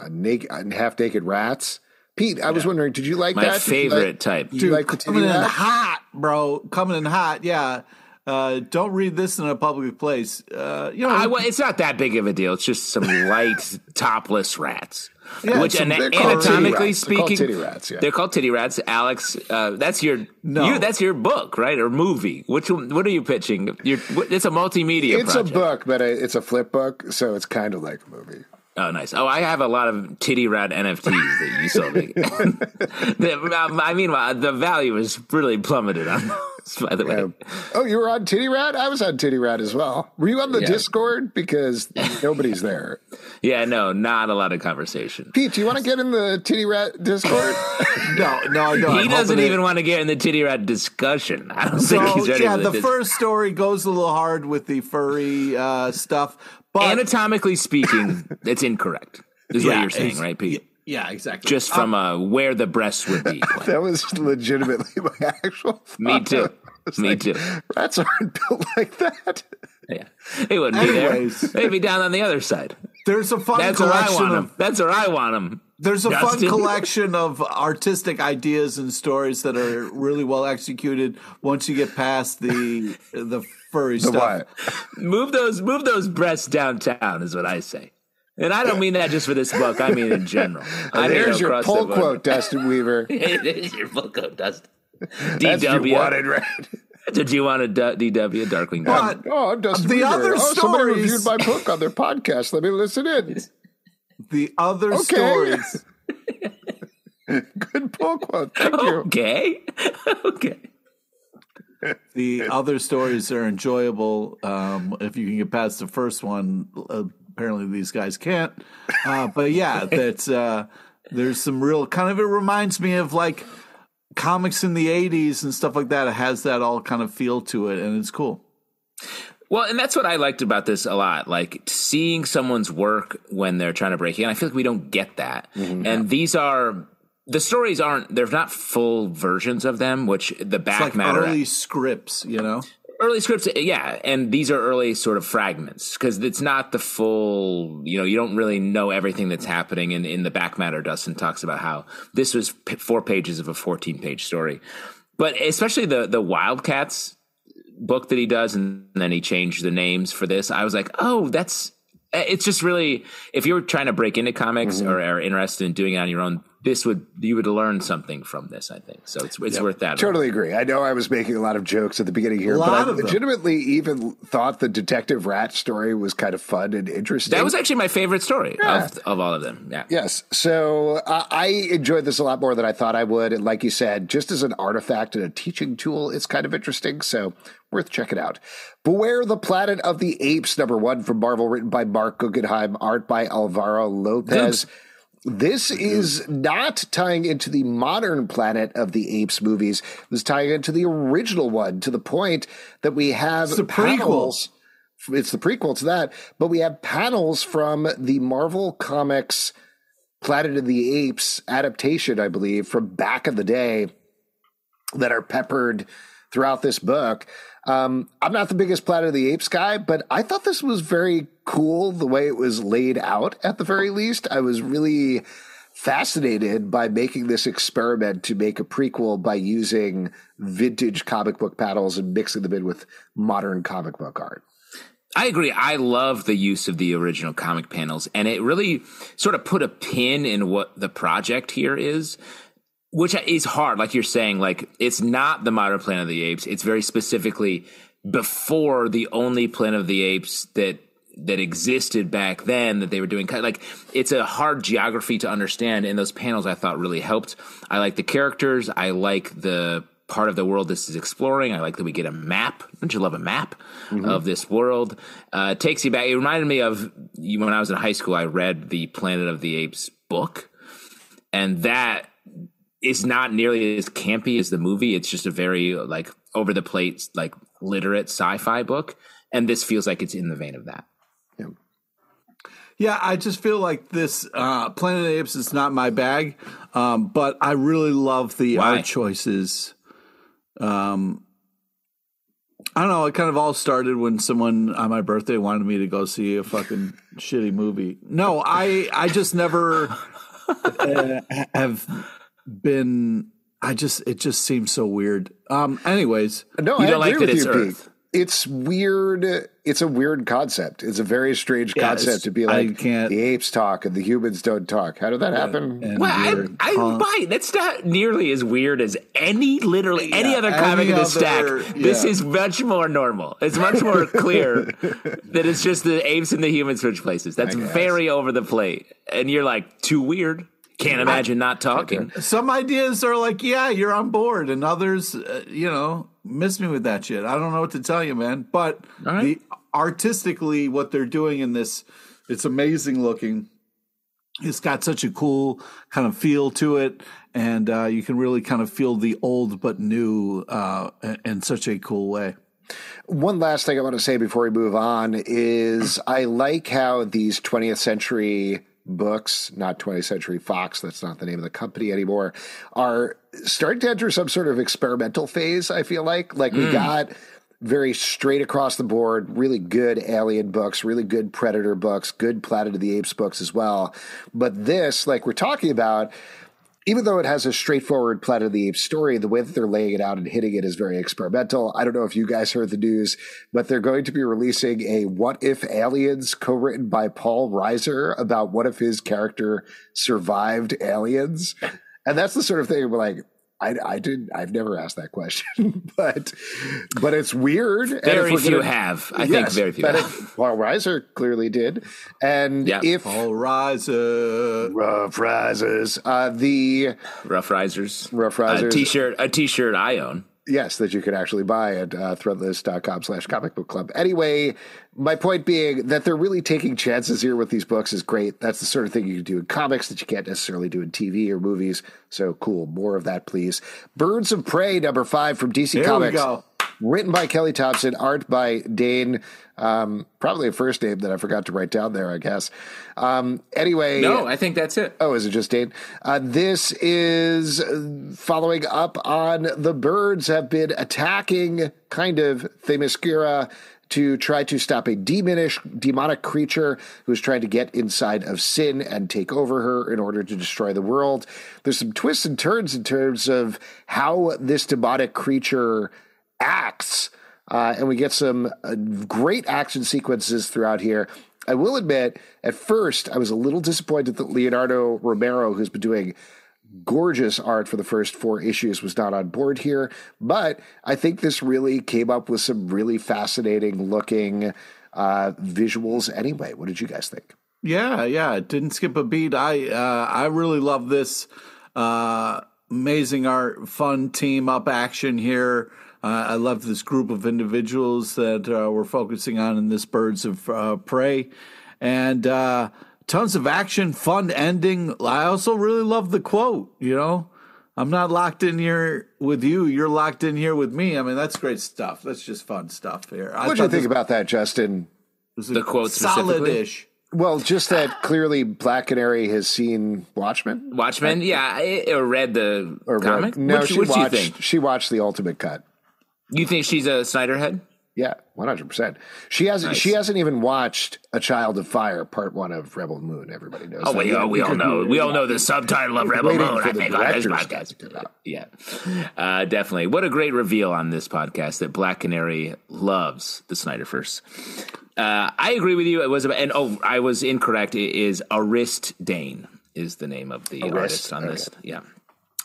Speaker 1: naked, half naked rats. Pete, I yeah. was wondering, did you like
Speaker 2: My
Speaker 1: that?
Speaker 2: My favorite
Speaker 1: like,
Speaker 2: type.
Speaker 1: Did you like
Speaker 3: coming in hot, bro? Coming in hot, yeah. Uh, don't read this in a public place. Uh, you know,
Speaker 2: I, well, it's not that big of a deal. It's just some (laughs) light, topless rats.
Speaker 1: Yeah, which an- anatomically speaking, they're called titty rats. Yeah.
Speaker 2: They're called titty rats. Alex, uh, that's your no. You, that's your book, right, or movie? Which what are you pitching? You're, it's a multimedia.
Speaker 1: It's
Speaker 2: project.
Speaker 1: a book, but it's a flip book, so it's kind of like a movie.
Speaker 2: Oh, nice. Oh, I have a lot of titty rat NFTs that you sold me. (laughs) I mean, the value is really plummeted on those, by the way. Yeah.
Speaker 1: Oh, you were on Titty Rat? I was on Titty Rat as well. Were you on the yeah. Discord? Because nobody's there. (laughs)
Speaker 2: Yeah, no, not a lot of conversation.
Speaker 1: Pete, do you want to get in the Titty Rat Discord? (laughs)
Speaker 3: no, no, no.
Speaker 2: He I'm doesn't even it... want to get in the Titty Rat discussion. I don't so, think he's ready
Speaker 3: Yeah,
Speaker 2: the
Speaker 3: dis- first story goes a little hard with the furry uh, stuff but
Speaker 2: anatomically speaking, (laughs) it's incorrect. Is yeah, what you're saying, right, Pete?
Speaker 3: Yeah, exactly.
Speaker 2: Just from um, uh, where the breasts would be. (laughs)
Speaker 1: that was legitimately my actual. (laughs) Thought.
Speaker 2: Me too. Me
Speaker 1: like,
Speaker 2: too.
Speaker 1: Rats aren't built like that.
Speaker 2: Yeah, they wouldn't Anyways. be there. They'd be down on the other side.
Speaker 3: There's a fun
Speaker 2: That's
Speaker 3: collection
Speaker 2: where
Speaker 3: of.
Speaker 2: That's where I want them.
Speaker 3: There's a Justin. fun (laughs) collection of artistic ideas and stories that are really well executed. Once you get past the the furry the stuff,
Speaker 2: what? move those move those breasts downtown is what I say. And I don't mean that just for this book. I mean in general. (laughs) I
Speaker 1: there's your pull quote, Dustin Weaver. (laughs)
Speaker 2: there's your pull quote, Dustin.
Speaker 1: That's DW. wanted, right? (laughs)
Speaker 2: Did you want a D- DW Darkwing
Speaker 1: Duck? oh, Dustin the Weaver. other oh, stories. Somebody reviewed my book on their podcast. Let me listen in. (laughs)
Speaker 3: The other okay. stories. (laughs)
Speaker 1: Good pull quote. Thank you.
Speaker 2: Okay. okay.
Speaker 3: The other stories are enjoyable. Um, if you can get past the first one, uh, apparently these guys can't. Uh, but yeah, that's uh, there's some real kind of. It reminds me of like comics in the 80s and stuff like that. It has that all kind of feel to it, and it's cool.
Speaker 2: Well, and that's what I liked about this a lot. Like seeing someone's work when they're trying to break in. I feel like we don't get that.
Speaker 3: Mm-hmm.
Speaker 2: And these are the stories aren't they're not full versions of them, which the back
Speaker 3: It's like
Speaker 2: matter
Speaker 3: early scripts, you know?
Speaker 2: Early scripts yeah and these are early sort of fragments because it's not the full you know you don't really know everything that's happening in, in the back matter. Dustin talks about how this was p- four pages of a 14 page story. But especially the the wildcats book that he does and then he changed the names for this i was like oh that's eh, it's just really if you're trying to break into comics mm-hmm. or are interested in doing it on your own this would you would learn something from this i think so it's it's worth that
Speaker 1: Totally agree. I know I was making a lot of jokes at the beginning here,
Speaker 3: A
Speaker 1: but I
Speaker 3: of them.
Speaker 1: legitimately even thought the Detective Rat story was kind of fun and interesting.
Speaker 2: that was actually my favorite story
Speaker 1: Yeah.
Speaker 2: of, of all of them yeah
Speaker 1: Yes. So uh, I enjoyed this a lot more than I thought I would. And like you said, just as an artifact and a teaching tool, it's kind of interesting. So worth checking out. Beware the Planet of the Apes, number one from Marvel, written by Marc Guggenheim, art by Alvaro Lopez. This is not tying into the modern Planet of the Apes movies. This is tying into the original one to the point that we have
Speaker 3: prequel.
Speaker 1: it's the prequel to that, but we have panels from the Marvel Comics Planet of the Apes adaptation, I believe, from back in the day that are peppered throughout this book. Um, I'm not the biggest Planet of the Apes guy, but I thought this was very cool the way it was laid out at the very least. I was really fascinated by making this experiment to make a prequel by using vintage comic book panels and mixing them in with modern comic book art.
Speaker 2: I agree. I love the use of the original comic panels, and it really sort of put a pin in what the project here is, which is hard. Like you're saying, like it's not the modern Planet of the Apes. It's very specifically before the only Planet of the Apes that that existed back then that they were doing. Like it's a hard geography to understand, and those panels I thought really helped. I like the characters. I like the part of the world this is exploring. I like that we get a map. Don't you love a map of this world? Uh, it takes you back. It reminded me of you- when I was in high school. I read the Planet of the Apes book, and that is not nearly as campy as the movie. It's just a very like over the plate, like literate sci-fi book, and this feels like it's in the vein of that.
Speaker 3: Yeah, I just feel like this uh, Planet of Apes is not my bag, um, but I really love the
Speaker 2: Why?
Speaker 3: art choices. Um, I don't know. It kind of all started when someone on my birthday wanted me to go see a fucking (laughs) shitty movie. No, I I just never (laughs) uh, have been. I just it just seems so weird. Um. Anyways,
Speaker 1: No,
Speaker 2: You
Speaker 1: I
Speaker 2: don't
Speaker 1: agree
Speaker 2: like that
Speaker 1: with
Speaker 2: it's
Speaker 1: you,
Speaker 2: Earth.
Speaker 1: Pete. It's weird. It's a weird concept. It's a very strange
Speaker 3: Yeah,
Speaker 1: concept to be
Speaker 3: I
Speaker 1: like
Speaker 3: can't-
Speaker 1: the apes talk and the humans don't talk. How did that happen?
Speaker 3: and
Speaker 2: Well, I,
Speaker 3: weird
Speaker 2: I
Speaker 3: punk-
Speaker 2: buy. That's not nearly as weird as any literally any
Speaker 3: Yeah,
Speaker 2: other comic
Speaker 3: any
Speaker 2: in the
Speaker 3: other-
Speaker 2: stack. This is much more normal. It's much more (laughs) clear that it's just the apes and the humans switch places. That's very over the plate, and you're like too weird. Can't imagine not talking.
Speaker 3: Some ideas are like, yeah, you're on board, and others, uh, you know, miss me with that shit. I don't know what to tell you, man. But
Speaker 2: All right.
Speaker 3: the artistically, what they're doing in this, it's amazing looking. It's got such a cool kind of feel to it, and uh, you can really kind of feel the old but new uh, in- in such a cool way.
Speaker 1: One last thing I want to say before we move on is I like how these 20th century books, not 20th Century Fox, that's not the name of the company anymore, are starting to enter some sort of experimental phase, I feel like. Like we hmm. got very straight across the board, really good alien books, really good predator books, good Planet of the Apes books as well. But this, like we're talking about, even though it has a straightforward Planet of the Apes story, the way that they're laying it out and hitting it is very experimental. I don't know if you guys heard the news, but they're going to be releasing a What If Aliens co written by Paul Reiser about what if his character survived aliens. And that's the sort of thing where, like, I, I did. I've never asked that question, (laughs) but but it's weird. And if
Speaker 2: Very few
Speaker 1: gonna-
Speaker 2: have. I think
Speaker 1: Yes,
Speaker 2: very few
Speaker 1: but
Speaker 2: have.
Speaker 1: it- (laughs) Paul Reiser clearly did, and
Speaker 2: Yeah.
Speaker 1: if
Speaker 3: All rise. Uh,
Speaker 1: rough rises, uh, the
Speaker 2: Rough Risers.
Speaker 1: Rough Risers.
Speaker 2: t-shirt. A t-shirt I own.
Speaker 1: Yes, that you could actually buy at uh, threadless.com slash comic book club. Anyway, my point being that they're really taking chances here with these books is great. That's the sort of thing you can do in comics that you can't necessarily do in TV or movies. So cool. More of that, please. Birds of Prey, number five from DC
Speaker 3: There we
Speaker 1: Comics. Written by Kelly Thompson, art by Deyn. Um, probably a first name that I forgot to write down there, I guess. Um, anyway.
Speaker 2: No, I think that's it.
Speaker 1: Oh, is it just Deyn? Uh, this is following up on the birds have been attacking kind of Themyscira to try to stop a demonish, demonic creature who's trying to get inside of Sin and take over her in order to destroy the world. There's some twists and turns in terms of how this demonic creature acts. Uh, and we get some uh, great action sequences throughout here. I will admit, at first, I was a little disappointed that Leonardo Romero, who's been doing gorgeous art for the first four issues, was not on board here. But I think this really came up with some really fascinating looking uh, visuals anyway. What did you guys think?
Speaker 3: Yeah, yeah, it didn't skip a beat. I uh, I really love this uh, amazing art, fun team up action here. Uh, I love this group of individuals that uh, we're focusing on in this Birds of uh, Prey, and uh, tons of action, fun ending. I also really love the quote. You know, I'm not locked in here with you. You're locked in here with me. I mean, that's great stuff. That's just fun stuff here.
Speaker 1: What do you think
Speaker 3: this
Speaker 1: about that, Justin?
Speaker 3: was
Speaker 2: The quote specifically?
Speaker 3: solid-ish.
Speaker 1: Well, just that clearly Black Canary has seen Watchmen.
Speaker 2: Watchmen, yeah, I, I read the
Speaker 1: Or
Speaker 2: comic.
Speaker 1: no,
Speaker 2: what,
Speaker 1: she
Speaker 2: what do you
Speaker 1: watched.
Speaker 2: think?
Speaker 1: She watched the Ultimate Cut.
Speaker 2: You think she's a Snyder head?
Speaker 1: Yeah, one hundred percent. She hasn't. She hasn't even watched a Child of Fire, Part One of Rebel Moon. Everybody knows.
Speaker 2: Oh,
Speaker 1: that.
Speaker 2: we, all, we all know. We all know the subtitle of Rebel Moon. I think on this
Speaker 1: director's cut to
Speaker 2: podcast. Yeah, uh, definitely. What a great reveal on this podcast that Black Canary loves the Snyderverse. Uh, I agree with you. It was, and oh, I was incorrect. It is Arist Deyn is the name of the
Speaker 1: Arist,
Speaker 2: artist on this. Yeah,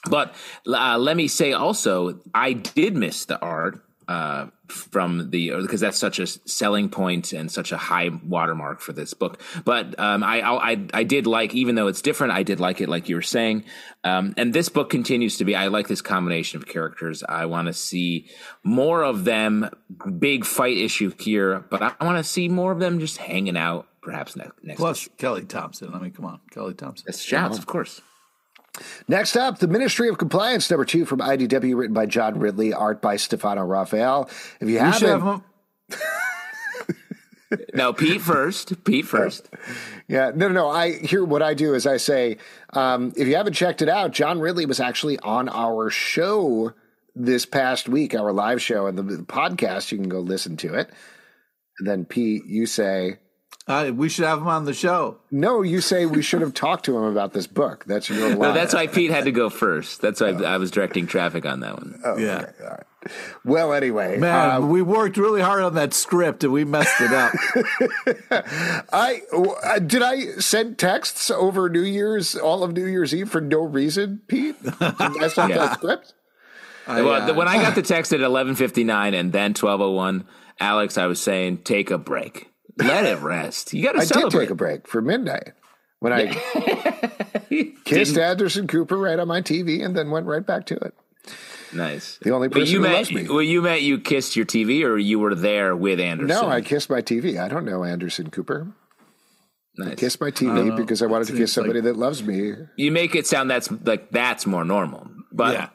Speaker 2: but uh, let me say also, I did miss the art uh, from the because that's such a selling point and such a high watermark for this book. But um, I, I I did like, even though it's different, I did like it, like you were saying. Um, and this book continues to be. I like this combination of characters. I want to see more of them. Big fight issue here, but I want to see more of them just hanging out. Perhaps next. next
Speaker 3: Plus Kelly Thompson. I mean, come on, Kelly Thompson.
Speaker 2: That's shouts, of course.
Speaker 1: Next up, the Ministry of Compliance, number two from IDW, written by John Ridley, art by Stefano Raffaele. If you
Speaker 3: We should have
Speaker 1: haven't,
Speaker 3: him. (laughs)
Speaker 2: No, Pete first. Pete first.
Speaker 1: yeah, no, no, no. I here what I do is I say, um, if you haven't checked it out, John Ridley was actually on our show this past week, our live show and the, the podcast. You can go listen to it. And then Pete, you say,
Speaker 3: Uh, we should have him on the show.
Speaker 1: no, you say we should have talked to him about this book. That's your line.
Speaker 2: No, that's why Pete had to go first. That's why I was directing traffic on that one.
Speaker 3: yeah.
Speaker 1: well, anyway,
Speaker 3: Man,
Speaker 1: uh,
Speaker 3: we worked really hard on that script and we messed it up. (laughs)
Speaker 1: I uh, did I send texts over New Year's, all of New Year's Eve for no reason, Pete? Did I (laughs) send
Speaker 2: Yeah.
Speaker 1: that script?
Speaker 2: well,
Speaker 3: uh,
Speaker 2: the- when I got the (laughs) text at eleven fifty nine and then twelve oh one, Alex, I was saying, take a break, let it rest. You got to
Speaker 1: I
Speaker 2: celebrate.
Speaker 1: did take a break for midnight when I (laughs) kissed Anderson Cooper right on my TV and then went right back to it.
Speaker 2: nice.
Speaker 1: The only person
Speaker 2: you
Speaker 1: who
Speaker 2: meant,
Speaker 1: loves me.
Speaker 2: Well, you meant you kissed your TV, or you were there with Anderson.
Speaker 1: No, I kissed my TV. I don't know Anderson Cooper.
Speaker 2: nice.
Speaker 1: Kissed my TV because I wanted to kiss somebody that loves me.
Speaker 2: You make it sound that's like that's more normal, but
Speaker 3: Yeah.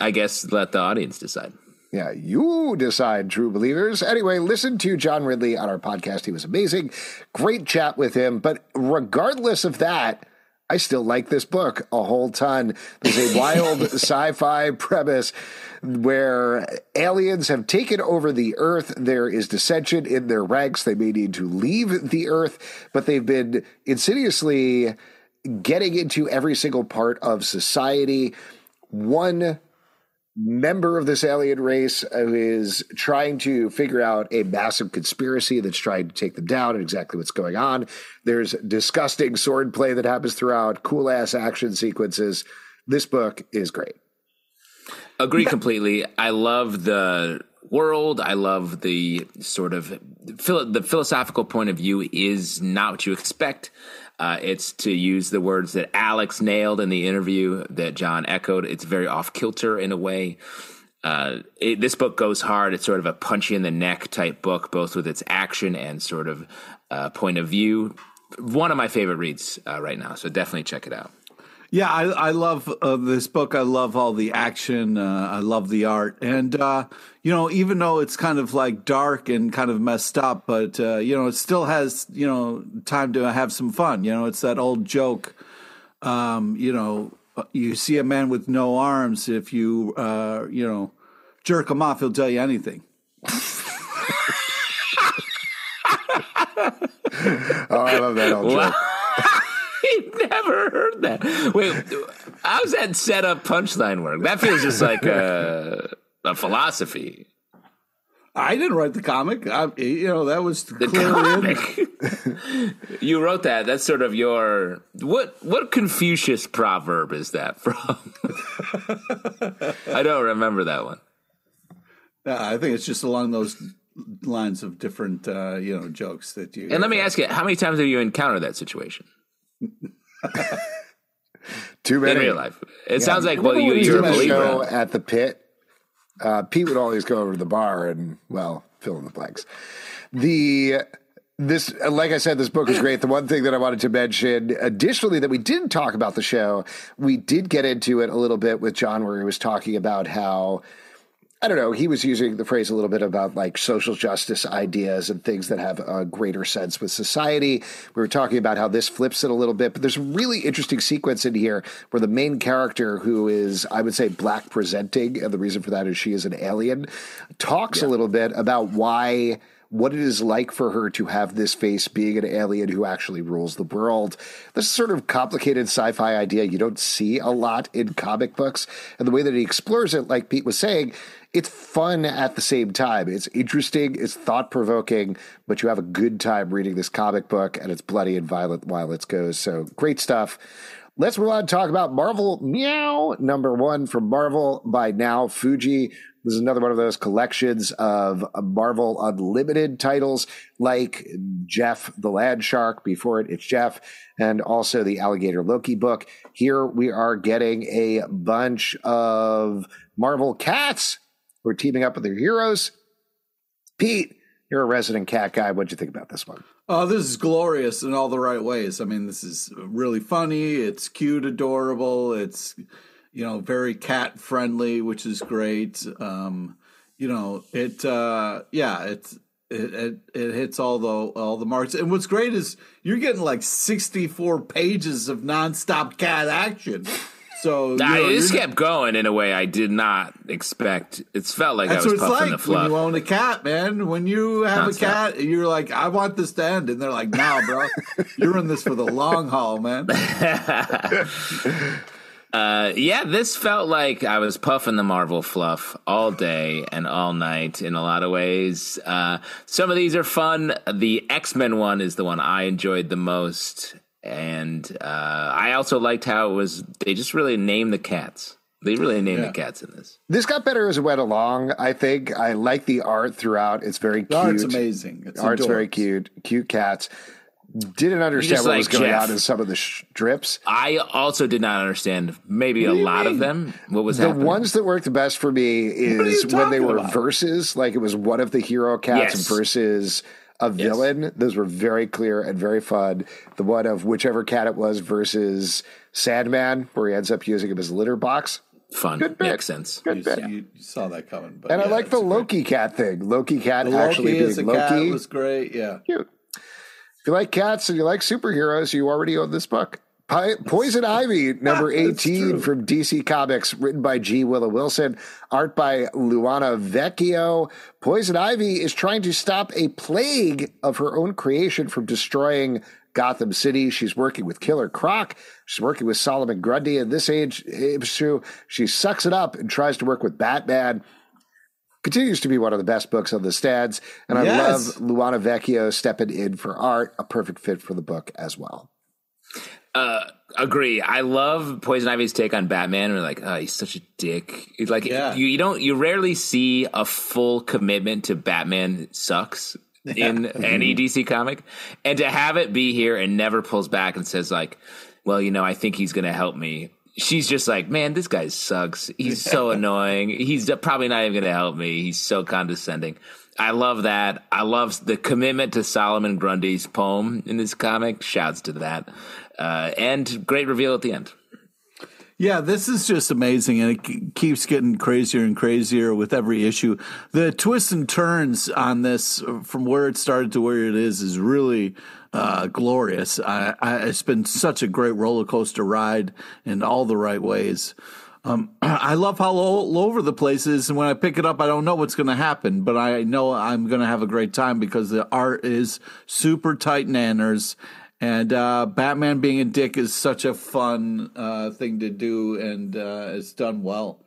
Speaker 2: I guess let the audience decide.
Speaker 1: Yeah, you decide, true believers. Anyway, listen to John Ridley on our podcast. He was amazing. Great chat with him. But regardless of that, I still like this book a whole ton. There's a wild (laughs) sci fi premise where aliens have taken over the earth. There is dissension in their ranks. They may need to leave the earth, but they've been insidiously getting into every single part of society. One member of this alien race who is trying to figure out a massive conspiracy that's trying to take them down and exactly what's going on. There's disgusting sword play that happens throughout, cool ass action sequences. This book is great.
Speaker 2: Agree completely. I love the world. I love the sort of the philosophical point of view is not what you expect. Uh, it's to use the words that Alex nailed in the interview that John echoed. It's very off kilter in a way. uh, it, this book goes hard. It's sort of a punchy in the neck type book, both with its action and sort of uh, point of view. One of my favorite reads uh, right now, so definitely check it out.
Speaker 3: Yeah, I, I love uh, this book. I love all the action. Uh, I love the art, and uh, you know, even though it's kind of like dark and kind of messed up, but uh, you know, it still has you know time to have some fun. You know, it's that old joke. Um, you know, you see a man with no arms. If you uh, you know jerk him off, he'll tell you anything. (laughs)
Speaker 1: Oh, I love that old joke.
Speaker 2: I never heard that. Wait, how's that set up punchline work? That feels just like a, a philosophy.
Speaker 3: I didn't write the comic. I, you know, that was
Speaker 2: The comic. (laughs) you wrote that. That's sort of your what? What Confucius proverb is that from? (laughs) I don't remember that one.
Speaker 3: I think it's just along those lines of different, uh, you know, jokes that you.
Speaker 2: And let me ask you, how many times have you encountered that situation
Speaker 1: Too
Speaker 2: in
Speaker 1: many.
Speaker 2: real life? It sounds like well, you, you're a believer.
Speaker 1: show at the pit. Uh, Pete would always go over to the bar and well, fill in the blanks. The this, like I said, this book is great. The one thing that I wanted to mention, additionally, that we didn't talk about the show, we did get into it a little bit with John, where he was talking about how. I don't know. He was using the phrase a little bit about like social justice ideas and things that have a greater sense with society. We were talking about how this flips it a little bit, but there's a really interesting sequence in here where the main character, who is, I would say, black presenting, and the reason for that is she is an alien, talks a little bit about why what it is like for her to have this face being an alien who actually rules the world. This sort of complicated sci fi idea you don't see a lot in comic books. And the way that he explores it, like Pete was saying, it's fun at the same time. It's interesting, it's thought provoking, but you have a good time reading this comic book, and it's bloody and violent while it goes. So great stuff. Let's move on and talk about Marvel Meow, number one from Marvel by Nao Fuji. This is another one of those collections of Marvel Unlimited titles like Jeff the Land Shark. Before it, it's Jeff, and also the Alligator Loki book. Here we are getting a bunch of Marvel cats who are teaming up with their heroes. Pete, you're a resident cat guy. What'd you think about this one?
Speaker 3: Oh, this is glorious in all the right ways. I mean, this is really funny. It's cute, adorable. It's you know very cat friendly, which is great. Um, you know, it uh, yeah, it's it, it it hits all the all the marks. And what's great is you're getting like 64 pages of nonstop cat action. So you
Speaker 2: Nah,
Speaker 3: know,
Speaker 2: this kept going in a way I did not expect. It's felt like
Speaker 3: That's
Speaker 2: I was
Speaker 3: what it's
Speaker 2: puffing
Speaker 3: like
Speaker 2: the
Speaker 3: when you own a cat, man. When you have a cat, you're like, I want this to end, and they're like, No, bro, you're in this for the long haul, man. (laughs)
Speaker 2: Uh, yeah, this felt like I was puffing the Marvel fluff all day and all night in a lot of ways. Uh, some of these are fun. The X Men one is the one I enjoyed the most. And uh, I also liked how it was, they just really named the cats. They really named
Speaker 3: Yeah.
Speaker 2: the cats in this.
Speaker 1: This got better as it went along. I think I like the art throughout. It's very
Speaker 3: The
Speaker 1: cute.
Speaker 3: art's amazing. It's
Speaker 1: Art's very cute. Cute cats. Didn't understand
Speaker 2: just
Speaker 1: what was going
Speaker 2: Jeff.
Speaker 1: on in some of the strips.
Speaker 2: I also did not understand maybe a
Speaker 3: do you
Speaker 2: lot of them. What was
Speaker 1: The
Speaker 2: happening?
Speaker 1: ones that worked the best for me is when they were
Speaker 3: about?
Speaker 1: verses, like it was one of the hero cats
Speaker 2: Yes.
Speaker 1: versus a villain. Those were very clear and very fun. The one of whichever cat it was versus Sandman, where he ends up using him as a litter box.
Speaker 2: Fun.
Speaker 1: bit.
Speaker 2: Makes sense.
Speaker 1: Good
Speaker 3: You,
Speaker 1: bit.
Speaker 3: you saw that coming, but
Speaker 1: And I like the
Speaker 3: it's great.
Speaker 1: Loki cat thing. Loki cat
Speaker 3: The
Speaker 1: actually
Speaker 3: Loki as a
Speaker 1: being
Speaker 3: cat
Speaker 1: Loki.
Speaker 3: was great. Yeah,
Speaker 1: cute. If you like cats and you like superheroes, you already own this book. Pi- Poison (laughs) Ivy, number 18 from DC Comics, written by G. Willow Wilson, art by Luana Vecchio. Poison Ivy is trying to stop a plague of her own creation from destroying Gotham City. She's working with Killer Croc. She's working with Solomon Grundy. In this age issue, she sucks it up and tries to work with Batman continues to be one of the best books on the stands. And I
Speaker 3: Yes.
Speaker 1: love Luana Vecchio stepping in for art, a perfect fit for the book as well.
Speaker 2: Uh, agree. I love Poison Ivy's take on Batman. We're like, oh, he's such a dick. It's like
Speaker 3: Yeah.
Speaker 2: you, you don't, you rarely see a full commitment to Batman sucks (laughs) in any DC comic, and to have it be here and never pulls back and says like, well, you know, I think he's going to help me. she's just like, man, this guy sucks. He's so (laughs) annoying. He's probably not even going to help me. He's so condescending. I love that. I love the commitment to Solomon Grundy's poem in this comic. Shouts to that. Uh, and great reveal at the end.
Speaker 3: Yeah, this is just amazing, and it keeps getting crazier and crazier with every issue. The twists and turns on this, from where it started to where it is, is really uh, glorious. I, I, it's been such a great roller coaster ride in all the right ways. Um, (clears throat) I love how all, over the place is, and when I pick it up, I don't know what's going to happen, but I know I'm going to have a great time because the art is super tight nanners, and uh, Batman being a dick is such a fun uh, thing to do, and uh, it's done well.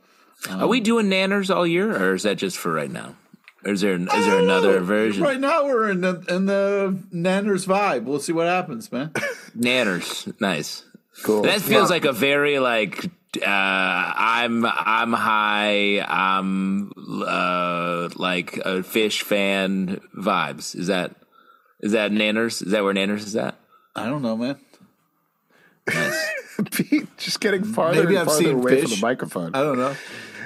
Speaker 2: Um, Are we doing nanners all year, or is that just for right now? Or is there is there another version?
Speaker 3: Right now, we're in the in the nanners vibe. We'll see what happens, man. (laughs)
Speaker 2: nanners, nice, cool. That feels yeah. like a very like uh, I'm I'm high. I'm uh, like a Phish fan vibes. Is that is that nanners? Is that where nanners is at?
Speaker 3: I don't know, man.
Speaker 1: Nice. (laughs) Pete just getting farther Maybe and I've farther seen away Phish. from the microphone.
Speaker 3: I don't know.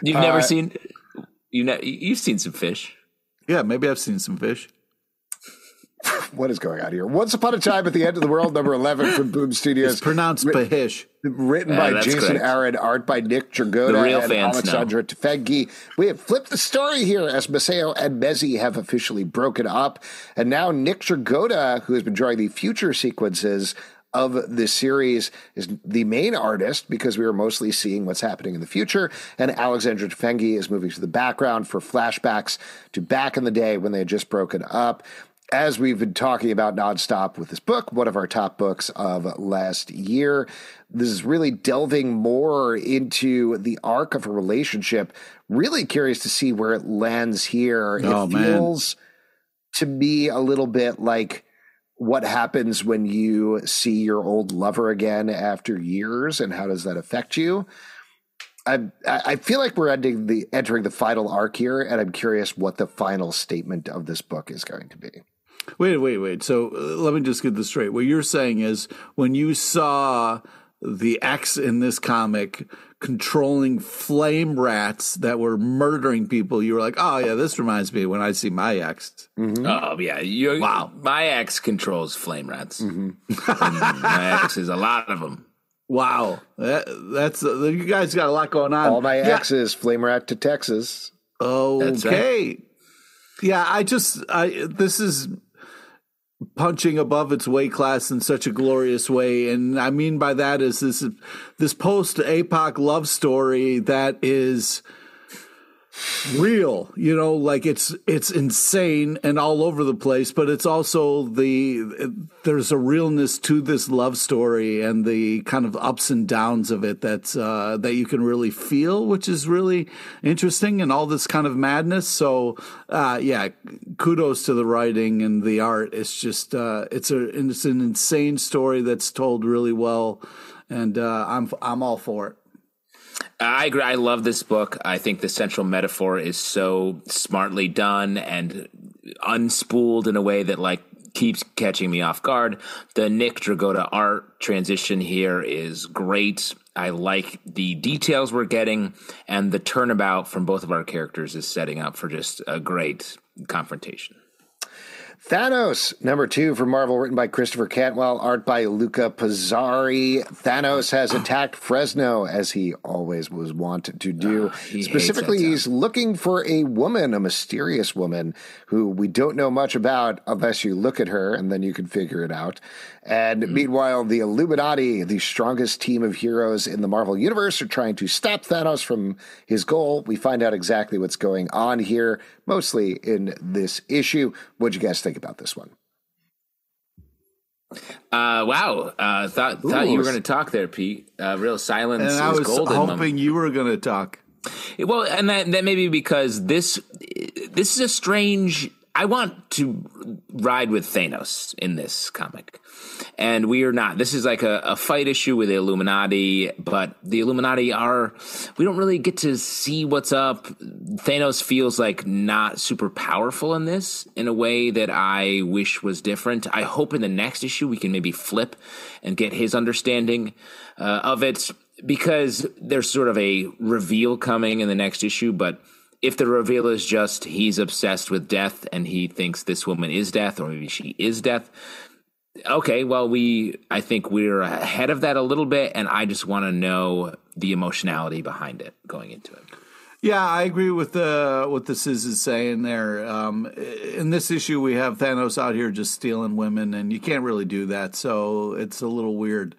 Speaker 2: You've uh, never seen you know you've seen some Phish.
Speaker 3: Yeah, maybe I've seen some Phish. (laughs)
Speaker 1: what is going on here? Once Upon a Time at the End of the World, number 11 from Boom Studios.
Speaker 3: It's pronounced Writ- Bahish.
Speaker 1: Written by Jason correct. Aaron, art by Nick Dragotta and Alexandre Tefenkgi. We have flipped the story here as Maceo and Mezzy have officially broken up. And now Nick Dragotta, who has been drawing the future sequences of this series is the main artist because we are mostly seeing what's happening in the future. And Alexandre Tefenkgi is moving to the background for flashbacks to back in the day when they had just broken up. As we've been talking about nonstop with this book, one of our top books of last year, this is really delving more into the arc of a relationship. Really curious to see where it lands here. Oh, it feels man. to me a little bit like what happens when you see your old lover again after years and how does that affect you i i feel like we're ending the entering the final arc here and i'm curious what the final statement of this book is going to be
Speaker 3: wait wait wait so uh, let me just get this straight what you're saying is when you saw the X in this comic controlling flame rats that were murdering people, you were like, "Oh yeah, this reminds me when I see my ex."
Speaker 2: Mm-hmm. Oh yeah, you wow, my ex controls flame rats. Mm-hmm. my ex is a lot of them.
Speaker 3: Wow, that, that's uh, you guys got a lot going on.
Speaker 1: All my yeah. exes, flame rat to Texas.
Speaker 3: Okay, right. yeah, I just I this is punching above its weight class in such a glorious way. And I mean by that is this this post APOC love story that is real you know like it's it's insane and all over the place but it's also the there's a realness to this love story and the kind of ups and downs of it that's uh that you can really feel which is really interesting and all this kind of madness. So uh yeah kudos to the writing and the art. It's just uh it's a it's an insane story that's told really well and uh i'm i'm all for it
Speaker 2: I agree. I love this book. I think the central metaphor is so smartly done and unspooled in a way that like keeps catching me off guard. The Nick Dragotta art transition here is great. I like the details we're getting, and the turnabout from both of our characters is setting up for just a great confrontation.
Speaker 1: Thanos, number two from Marvel, written by Christopher Cantwell, art by Luca Pizzari. Thanos has attacked Fresno as he always was wont to do. Uh, he Specifically, he's looking for a woman, a mysterious woman who we don't know much about unless you look at her and then you can figure it out. And mm meanwhile, the Illuminati, the strongest team of heroes in the Marvel Universe, are trying to stop Thanos from his goal. We find out exactly what's going on here, mostly in this issue. What'd you guys think about this one?
Speaker 2: Uh, wow! Uh, thought Ooh. thought you were going to talk there, Pete. Uh, real silence.
Speaker 3: And I was hoping moment. you were going to talk.
Speaker 2: Well, and that that may be because this this is a strange I want to ride with Thanos in this comic. And we are not. This is like a, a, fight issue with the Illuminati, but the Illuminati are, we don't really get to see what's up. Thanos feels like not super powerful in this in a way that I wish was different. I hope in the next issue we can maybe flip and get his understanding uh, of it because there's sort of a reveal coming in the next issue, but if the reveal is just he's obsessed with death and he thinks this woman is death or maybe she is death, okay, well, we I think we're ahead of that a little bit, and I just want to know the emotionality behind it going into it.
Speaker 3: Yeah, I agree with the what this is is saying there. Um, in this issue, we have Thanos out here just stealing women, and you can't really do that. So it's a little weird.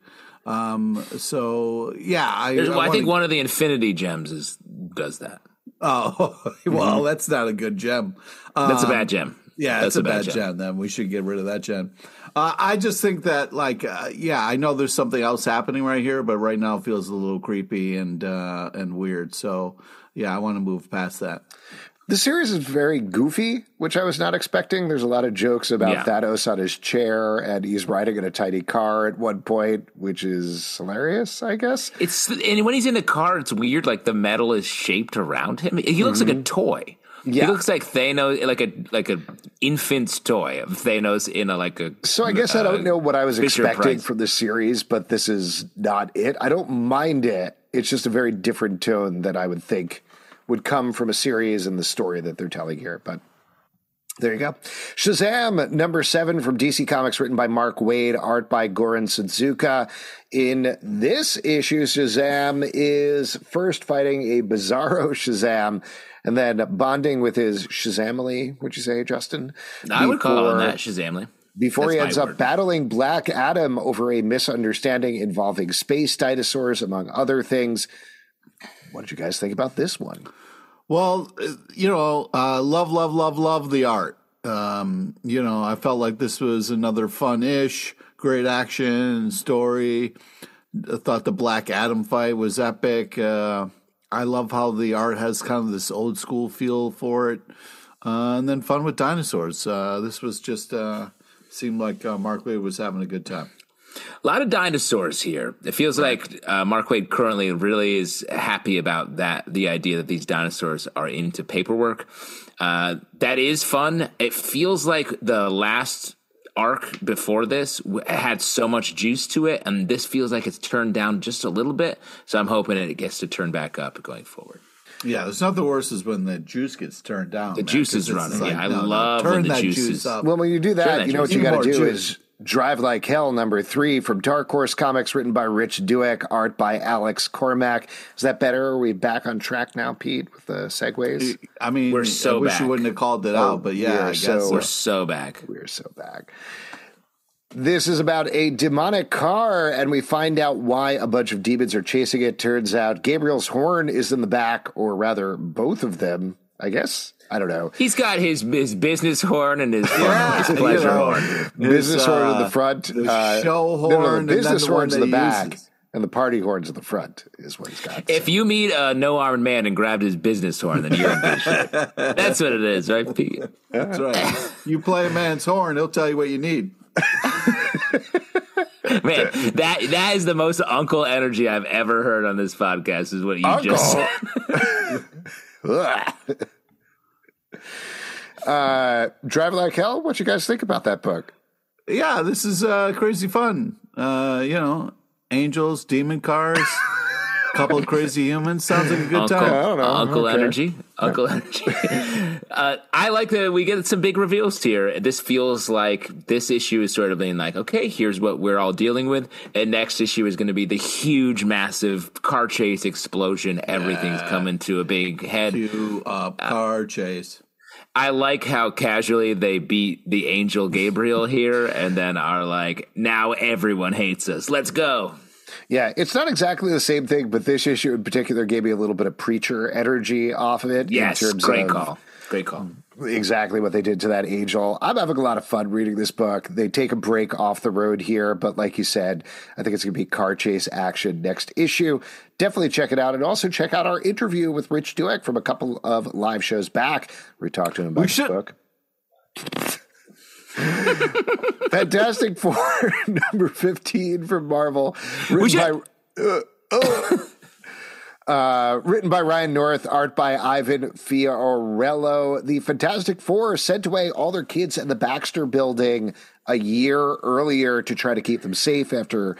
Speaker 3: Um, so yeah, I, I
Speaker 2: I, think one of the Infinity Gems is does that.
Speaker 3: Oh (laughs) well, that's not a good gem.
Speaker 2: That's a
Speaker 3: Um,
Speaker 2: bad gem.
Speaker 3: Yeah,
Speaker 2: That's
Speaker 3: it's a bad, gem. Then we should get rid of that gem. Uh, I just think that, like, uh, yeah, I know there's something else happening right here, but right now it feels a little creepy and uh, and weird. So yeah, I want to move past that.
Speaker 1: The series is very goofy, which I was not expecting. There's a lot of jokes about
Speaker 2: Yeah.
Speaker 1: Thanos on his chair, and he's riding in a tiny car at one point, which is hilarious, I guess.
Speaker 2: It's and when he's in the car, it's weird. Like the metal is shaped around him. He looks like a mm-hmm. toy.
Speaker 1: Yeah.
Speaker 2: He looks like Thanos, like a like a infant's toy of Thanos in a like a.
Speaker 1: So I guess I don't uh, know what I was expecting
Speaker 2: Price.
Speaker 1: from the series, but this is not it. I don't mind it. It's just a very different tone that I would think would come from a series and the story that they're telling here. But there you go. Shazam, number seven from DC Comics, written by Mark Waid, art by Goran Sudžuka. In this issue, Shazam is first fighting a bizarro (laughs) Shazam and then bonding with his Shazamily, would you say, Justin?
Speaker 2: I would call
Speaker 1: Before-
Speaker 2: him that Shazamly.
Speaker 1: before
Speaker 2: That's
Speaker 1: he ends up
Speaker 2: word.
Speaker 1: battling Black Adam over a misunderstanding involving space dinosaurs, among other things. What did you guys think about this one?
Speaker 3: Well, you know, uh, love, love, love, love the art. Um, you know, I felt like this was another fun-ish, great action story. I thought the Black Adam fight was epic. Uh, I love how the art has kind of this old school feel for it, uh, and then fun with dinosaurs. Uh, this was just uh, seemed like uh, Mark Lee was having a good time.
Speaker 2: A lot of dinosaurs here. It feels like uh, Mark Waid currently really is happy about that. The idea that these dinosaurs are into paperwork. Uh, that is fun. It feels like the last arc before this w- had so much juice to it, and this feels like it's turned down just a little bit. So I'm hoping it gets to turn back up going forward.
Speaker 3: Yeah, there's nothing worse is when the juice gets turned down.
Speaker 2: The
Speaker 3: man,
Speaker 2: juice
Speaker 3: 'cause
Speaker 2: is running.
Speaker 3: like,
Speaker 2: Yeah, I
Speaker 3: no, no,
Speaker 2: love
Speaker 3: turn
Speaker 2: when the
Speaker 3: that
Speaker 2: juice
Speaker 3: juice
Speaker 2: is-
Speaker 3: up.
Speaker 1: Well, when you do that,
Speaker 2: that
Speaker 1: you know what you got to do
Speaker 3: juice.
Speaker 1: is Drive Like Hell, number three from Dark Horse Comics, written by Rich Douek, art by Alex Cormack. Is that better? Are we back on track now, Pete, with the segues?
Speaker 3: I mean,
Speaker 2: We're so
Speaker 3: I wish
Speaker 2: back.
Speaker 3: you wouldn't have called it
Speaker 1: Oh,
Speaker 3: out, but
Speaker 1: oh,
Speaker 3: yeah,
Speaker 1: are
Speaker 3: I guess
Speaker 1: so-
Speaker 3: so.
Speaker 2: We're so back.
Speaker 1: We're so back. This is about a demonic car, and we find out why a bunch of demons are chasing it. Turns out Gabriel's horn is in the back, or rather, both of them, I guess. I don't know.
Speaker 2: He's got his his business horn and his, his
Speaker 1: you
Speaker 2: pleasure
Speaker 1: know,
Speaker 2: horn.
Speaker 1: Business
Speaker 3: His,
Speaker 1: horn in
Speaker 3: uh,
Speaker 1: the front.
Speaker 3: the
Speaker 1: uh,
Speaker 3: show
Speaker 1: no, no,
Speaker 3: horn,
Speaker 1: the business
Speaker 3: the
Speaker 1: horn's in
Speaker 3: that
Speaker 1: the back,
Speaker 3: uses.
Speaker 1: and the party horn's in the front, is what he's got.
Speaker 2: If you meet a no armed man and grabbed his business horn, then you're in good shape. (laughs) That's what it is, right, Pete?
Speaker 3: That's (laughs) right. you play a man's horn, he'll tell you what you need. (laughs)
Speaker 2: Man, that that is the most uncle energy I've ever heard on this podcast. Is what you just said.
Speaker 1: Ugh. uh, Drive Like Hell, what you guys think about that book?
Speaker 3: Yeah, this is uh, crazy fun. Uh, you know, angels, demon cars, (laughs) couple of crazy humans. Sounds like a good
Speaker 2: Uncle,
Speaker 3: time.
Speaker 1: I don't know.
Speaker 2: Uncle
Speaker 1: Okay.
Speaker 2: energy, Uncle energy. (laughs) uh, I like that we get some big reveals here. This feels like this issue is sort of being like, okay, here's what we're all dealing with, and next issue is going to be the huge, massive car chase explosion. Everything's coming to a big head.
Speaker 3: To uh, car chase.
Speaker 2: I like how casually they beat the angel Gabriel (laughs) here, and then are like, now everyone hates us. Let's go.
Speaker 1: Yeah, it's not exactly the same thing, but this issue in particular gave me a little bit of preacher energy off of it.
Speaker 2: Yes,
Speaker 1: in terms
Speaker 2: great
Speaker 1: of
Speaker 2: call. Great call.
Speaker 1: Exactly what they did to that angel. I'm having a lot of fun reading this book. They take a break off the road here, but like you said, I think it's going to be car chase action next issue. Definitely check it out. And also check out our interview with Rich Douek from a couple of live shows back. We talked to him about
Speaker 3: We should-
Speaker 1: book. (laughs) Fantastic Four, (laughs) number 15 from Marvel. Written
Speaker 2: should-
Speaker 1: by. Uh, oh. Uh, written by Ryan North, art by Ivan Fiorelli. The Fantastic Four sent away all their kids in the Baxter building a year earlier to try to keep them safe after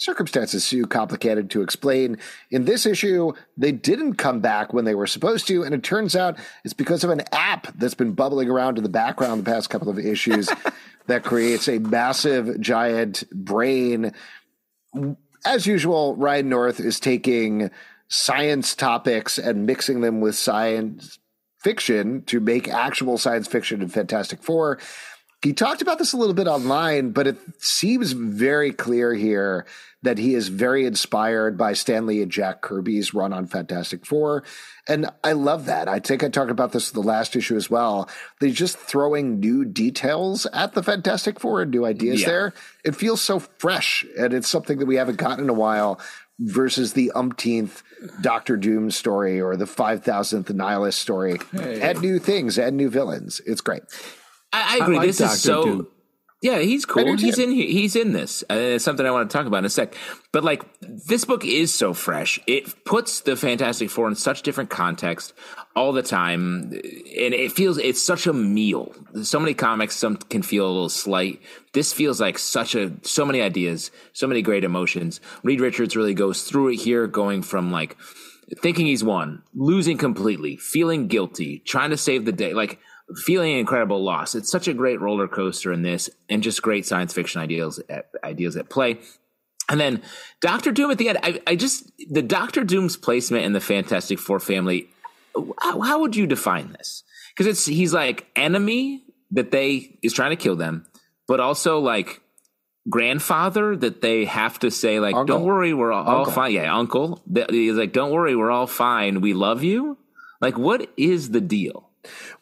Speaker 1: circumstances too complicated to explain. In this issue, they didn't come back when they were supposed to, and it turns out it's because of an app that's been bubbling around in the background the past couple of issues (laughs) that creates a massive giant brain. As usual, Ryan North is taking science topics and mixing them with science fiction to make actual science fiction in Fantastic Four. He talked about this a little bit online, but it seems very clear here that he is very inspired by Stan Lee and Jack Kirby's run on Fantastic Four. And I love that. I think I talked about this the last issue as well. They're just throwing new details at the Fantastic Four and new ideas
Speaker 2: Yeah.
Speaker 1: there. It feels so fresh, and it's something that we haven't gotten in a while versus the umpteenth Doctor Doom story or the 5000th Nihilist story. Add new things, add new villains. It's great.
Speaker 2: I, I agree.
Speaker 3: like
Speaker 2: this
Speaker 3: Dr.
Speaker 2: is so.
Speaker 3: Doom.
Speaker 2: Yeah, he's cool. He's in. here. He's in this. Uh, it's something I want to talk about in a sec. But like, this book is so fresh. It puts the Fantastic Four in such different context all the time, and it feels it's such a meal. So many comics, some can feel a little slight. This feels like such a so many ideas, so many great emotions. Reed Richards really goes through it here, going from like thinking he's won, losing completely, feeling guilty, trying to save the day, like feeling incredible loss. It's such a great roller coaster in this, and just great science fiction ideas at, ideas at play. And then Doctor Doom at the end. I, I just the Doctor Doom's placement in the Fantastic Four family. How, how would you define this? Because it's he's like enemy that they is trying to kill them, but also like grandfather that they have to say like,
Speaker 1: Uncle.
Speaker 2: "Don't worry, we're all, all fine." Yeah, uncle. That- He's like, "Don't worry, we're all fine. We love you." Like, what is the deal?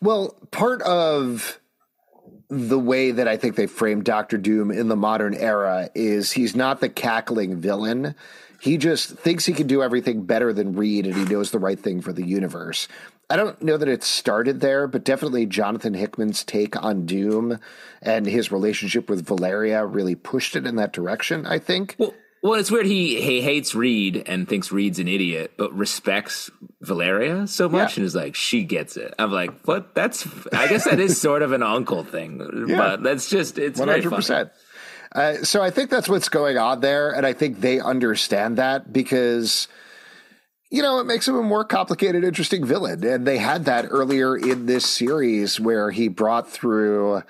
Speaker 1: Well, part of the way that I think they framed Doctor Doom in the modern era is he's not the cackling villain. He just thinks he can do everything better than Reed and he knows the right thing for the universe. I don't know that it started there, but definitely Jonathan Hickman's take on Doom and his relationship with Valeria really pushed it in that direction, I think.
Speaker 2: Well, well, it's weird. He he hates Reed and thinks Reed's an idiot, but respects Valeria so much,
Speaker 1: Yeah.
Speaker 2: and is like, she gets it. I'm like, what? That's I guess that is sort of an uncle thing, (laughs) but that's just it's
Speaker 1: One hundred percent. Uh, So I think that's what's going on there, and I think they understand that because you know it makes him a more complicated, interesting villain, and they had that earlier in this series where he brought through.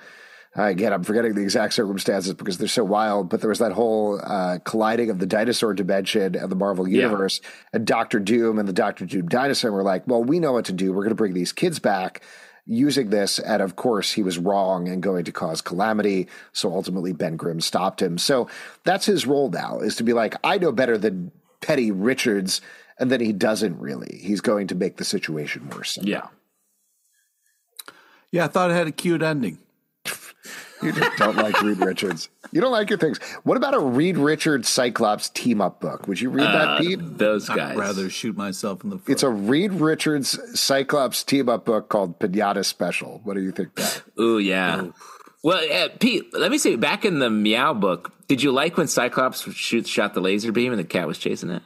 Speaker 1: Again, I'm forgetting the exact circumstances because they're so wild, but there was that whole uh, colliding of the dinosaur dimension and the Marvel universe, and Doctor Doom and the Doctor Doom dinosaur were like, "Well, we know what to do. We're going to bring these kids back." using this, and of course, he was wrong and going to cause calamity. So ultimately, Ben Grimm stopped him. So that's his role now: is to be like, I know better than Petty Richards, and then he doesn't really. He's going to make the situation worse.
Speaker 2: Yeah.
Speaker 3: Yeah, I thought it had a cute ending.
Speaker 1: You just don't like Reed (laughs) Richards. You don't like your things. What about a Reed Richards Cyclops team up book? Would you read that, Pete?
Speaker 2: Those guys.
Speaker 3: I'd rather shoot myself in the foot.
Speaker 1: It's a Reed Richards Cyclops team up book called Pinata Special. What do you think? That?
Speaker 2: Ooh, yeah. Well, uh, Pete, let me say, back in the Meow book, did you like when Cyclops shoot, shot the laser beam and the cat was chasing it?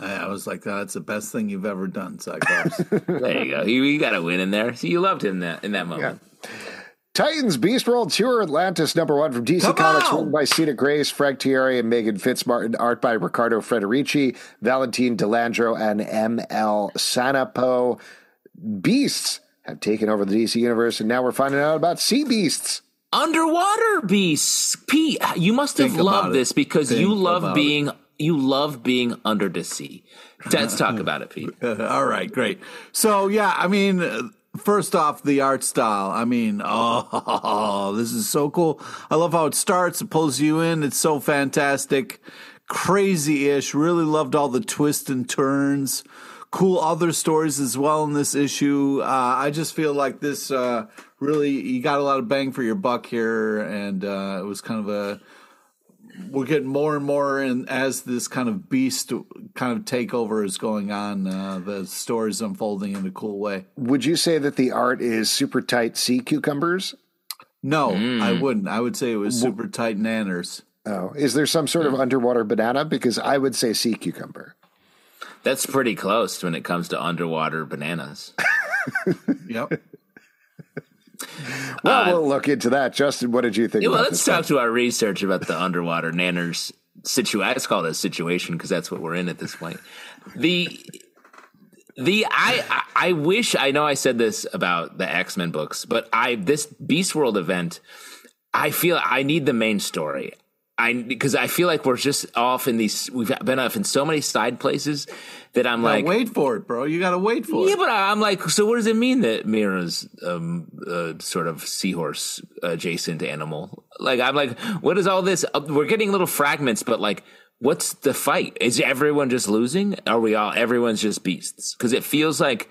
Speaker 3: I I was like, oh, that's the best thing you've ever done, Cyclops. (laughs)
Speaker 2: There you go. You, you got a win in there. See, you loved him that in that moment.
Speaker 1: Titans Beast World Tour Atlantis number one from DC
Speaker 3: Come
Speaker 1: Comics,
Speaker 3: on!
Speaker 1: written by Sina Grace, Frank Tieri, and Meghan Fitzmartin, art by Riccardo Federici, Valentine De Landro, and M.L. Sanapo. Beasts have taken over the DC universe, and now we're finding out about sea beasts.
Speaker 2: Underwater beasts. Pete, you must have
Speaker 3: Think about
Speaker 2: loved
Speaker 3: it.
Speaker 2: this because
Speaker 3: Think
Speaker 2: you love
Speaker 3: about
Speaker 2: being you love being under the sea. Let's talk about it, Pete. (laughs)
Speaker 3: All right, great. So yeah, I mean, uh, first off, the art style. I mean, (laughs) oh, this is so cool. I love how it starts. It pulls you in. It's so fantastic, crazy-ish. Really loved all the twists and turns. Cool other stories as well in this issue. Uh, I just feel like this uh, really you got a lot of bang for your buck here, and uh, it was kind of a we're getting more and more and as this kind of beast kind of takeover is going on uh, the story's unfolding in a cool way
Speaker 1: Would you say that the art is super tight sea cucumbers?
Speaker 3: no i wouldn't i would say it was super tight nanners
Speaker 1: Oh, is there some sort of underwater banana? Because I would say sea cucumber.
Speaker 2: That's pretty close when it comes to underwater bananas. (laughs)
Speaker 3: yep
Speaker 1: Well, we'll look into that. Justin, what did you think?
Speaker 2: Yeah, well, let's talk to our research about the underwater nanners situation. I just call it a situation because that's what we're in at this point. The the I I wish I know I said this about the X Men books, but I this Beast World event, I feel I need the main story. I because I feel like we're just off in these. We've been off in so many side places that I'm like,
Speaker 3: wait for it, bro. You got to wait for
Speaker 2: yeah,
Speaker 3: it.
Speaker 2: Yeah, but I'm like, so what does it mean that Mera's um, uh, sort of seahorse adjacent animal? Like, I'm like, what is all this? Uh, we're getting little fragments, but like, what's the fight? Is everyone just losing? Are we all? Everyone's just beasts? Because it feels like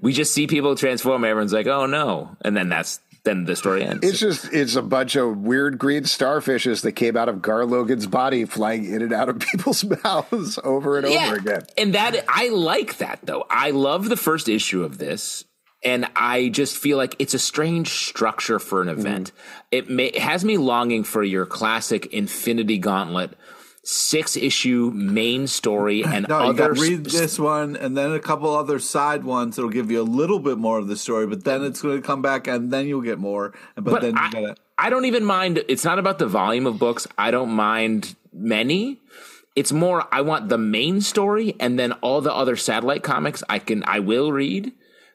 Speaker 2: we just see people transform. Everyone's like, oh no, and then that's then the story ends.
Speaker 1: It's just it's a bunch of weird green starfishes that came out of Gar Logan's body, flying in and out of (laughs) people's mouths over and over again.
Speaker 2: And that I like that though. I love the first issue of this. And I just feel like it's a strange structure for an event. Mm-hmm. It, may, it has me longing for your classic Infinity Gauntlet six issue main story (clears throat) and
Speaker 3: No,
Speaker 2: other
Speaker 3: got to read this one and then a couple other side ones that'll give you a little bit more of the story, but then it's going to come back and then you'll get more. But,
Speaker 2: but
Speaker 3: then you
Speaker 2: I. I don't even mind. It's not about the volume of books. I don't mind many. It's more I want the main story and then all the other satellite comics I can I will read.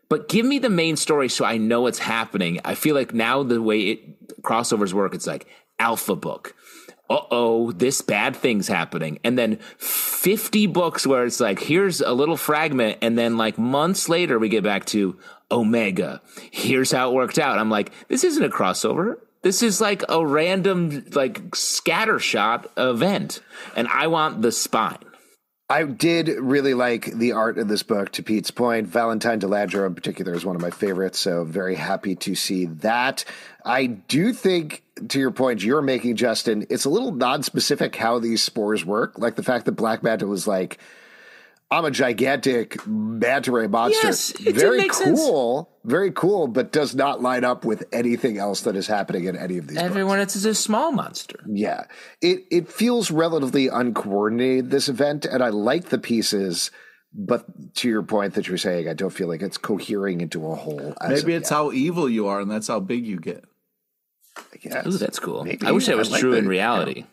Speaker 2: But give me the main story so I know what's happening. I feel like now the way it crossovers work, it's like alpha book. Uh oh, this bad thing's happening. And then 50 books where it's like, here's a little fragment. And then like months later, we get back to Omega. Here's how it worked out. I'm like, this isn't a crossover. This is like a random, like scattershot event. And I want the spine.
Speaker 1: I did really like the art of this book. To Pete's point, Valentine De Landro in particular is one of my favorites. So very happy to see that. I do think, to your point, you're making Justin. It's a little non-specific how these spores work. Like the fact that Black Manta was like, "I'm a gigantic manta ray monster."
Speaker 2: Yes, it did
Speaker 1: very
Speaker 2: make sense.
Speaker 1: cool, very cool, but does not line up with anything else that is happening in any of these. books.
Speaker 2: Everyone, it's a small monster.
Speaker 1: Yeah. It it feels relatively uncoordinated this event and I like the pieces but to your point that you're saying I don't feel like it's cohering into a whole
Speaker 3: Maybe it's
Speaker 1: yet,
Speaker 3: how evil you are and that's how big you get.
Speaker 1: I guess.
Speaker 2: Ooh, that's cool.
Speaker 1: Maybe.
Speaker 2: I wish that was
Speaker 1: like
Speaker 2: true
Speaker 1: that.
Speaker 2: in reality.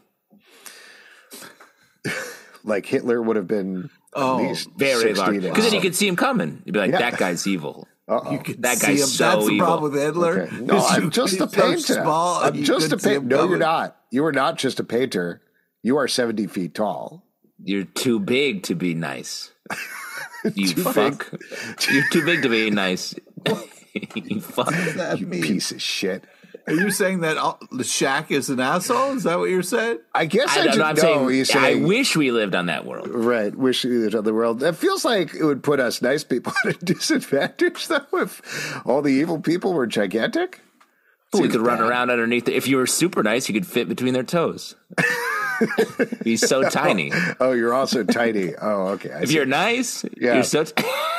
Speaker 2: (laughs)
Speaker 1: like Hitler would have been
Speaker 3: Oh,
Speaker 1: at least
Speaker 2: Very
Speaker 1: 60
Speaker 2: large. Because then you could see him coming. You'd be like,
Speaker 1: Yeah.
Speaker 2: that guy's evil.
Speaker 1: Uh-oh.
Speaker 3: You can
Speaker 2: That
Speaker 3: see
Speaker 2: guy's
Speaker 3: him.
Speaker 2: so
Speaker 3: That's the problem with Hitler.
Speaker 1: Okay. (laughs) No, I'm just a
Speaker 3: he's so
Speaker 1: painter.
Speaker 3: small,
Speaker 1: I'm just a painter. No, you're not. You are not just a painter. You are 70 feet tall.
Speaker 2: You're too big to be nice. (laughs) You fuck. You're too big to be nice. you fuck.
Speaker 3: That
Speaker 1: You
Speaker 3: mean-
Speaker 1: piece of shit.
Speaker 3: Are you saying that the Shaq is an asshole? Is that what you're saying?
Speaker 1: I guess I,
Speaker 2: I don't
Speaker 1: just
Speaker 2: know. I'm
Speaker 1: know
Speaker 2: saying, I wish we lived on that world.
Speaker 1: Right, wish we lived on the world. It feels like it would put us nice people (laughs) at a disadvantage, though, if all the evil people were gigantic.
Speaker 2: we
Speaker 1: Seems
Speaker 2: could run around underneath. If you were super nice, you could fit between their toes. (laughs) He's so tiny.
Speaker 1: Oh, oh, you're also tiny. Oh, okay. I
Speaker 2: If
Speaker 1: see.
Speaker 2: you're nice,
Speaker 1: Yeah.
Speaker 2: you're so. T- (laughs)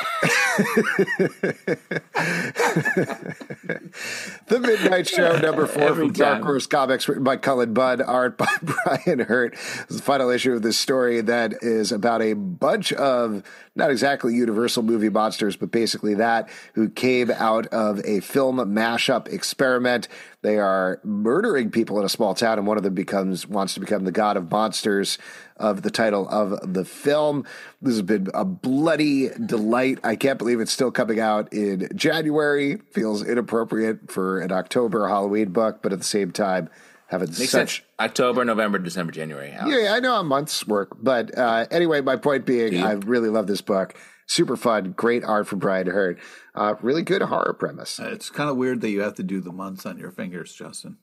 Speaker 1: The Midnight Show, number four
Speaker 2: Every
Speaker 1: from Dark. Horse Comics, written by Cullen Bunn, art by (laughs) Brian Hurtt. The final issue of this story that is about a bunch of not exactly Universal movie monsters, but basically that who came out of a film mashup experiment. They are murdering people in a small town, and one of them becomes wants to become the god of monsters of the title of the film. This has been a bloody delight. I can't believe it's still coming out in January. Feels inappropriate for an October Halloween book, but at the same time, having
Speaker 2: Makes
Speaker 1: such
Speaker 2: sense. October, November, December, January. Alex.
Speaker 1: yeah, I know a month's work, but uh, anyway, my point being, I really love this book. Super fun, great art from Brian Hurtt. Uh, really good horror premise.
Speaker 3: It's kind of weird that you have to do the months on your fingers, Justin.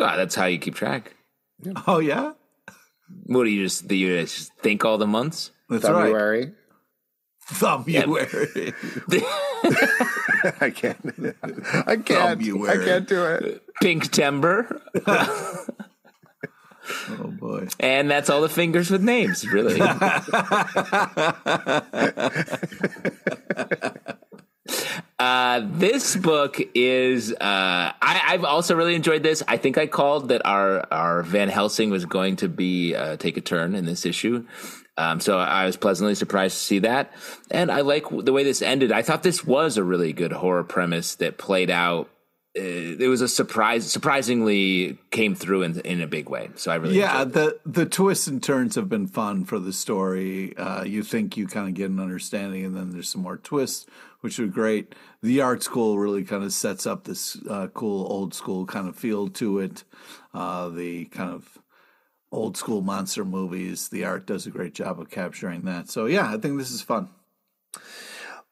Speaker 2: Ah, that's how you keep track.
Speaker 3: Oh yeah,
Speaker 2: What do you just? Do you just think all the months?
Speaker 3: that's right.
Speaker 1: February.
Speaker 3: February. (laughs)
Speaker 1: I can't. I can't. I can't do it.
Speaker 2: Pink Timber, (laughs)
Speaker 3: oh boy.
Speaker 2: and that's all the fingers with names. Really. (laughs) Uh, this book is. Uh, I, also really enjoyed this. I think I called that our our Van Helsing was going to be uh, take a turn in this issue. Um, so I was pleasantly surprised to see that, and I like the way this ended. I thought this was a really good horror premise that played out it was a surprise. Surprisingly, came through in in a big way. So I really
Speaker 3: yeah. The the twists and turns have been fun for the story. Uh, you think you kind of get an understanding, and then there's some more twists, which are great. The art school really kind of sets up this uh, cool old school kind of feel to it. Uh, the kind of old school monster movies. The art does a great job of capturing that. So yeah, I think this is fun.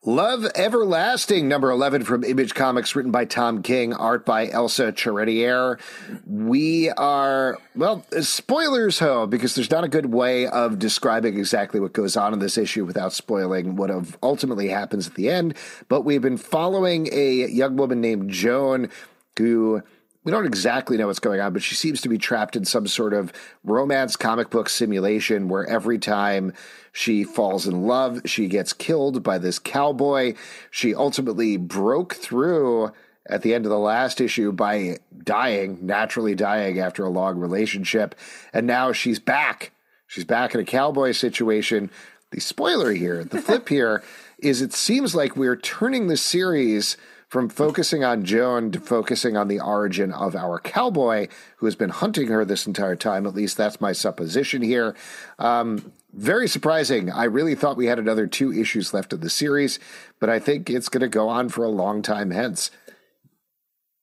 Speaker 1: Love Everlasting, number 11 from Image Comics, written by Tom King, art by Elsa Charretier. We are, well, spoilers ho, because there's not a good way of describing exactly what goes on in this issue without spoiling what ultimately happens at the end. But we've been following a young woman named Joan who we don't exactly know what's going on, but she seems to be trapped in some sort of romance comic book simulation where every time she falls in love, she gets killed by this cowboy. She ultimately broke through at the end of the last issue by dying, naturally dying after a long relationship. And now she's back. She's back in a cowboy situation. The spoiler here, the (laughs) flip here, is it seems like we're turning the series from focusing on Joan to focusing on the origin of our cowboy who has been hunting her this entire time. At least that's my supposition here. Um, very surprising. I really thought we had another two issues left of the series, but I think it's going to go on for a long time hence.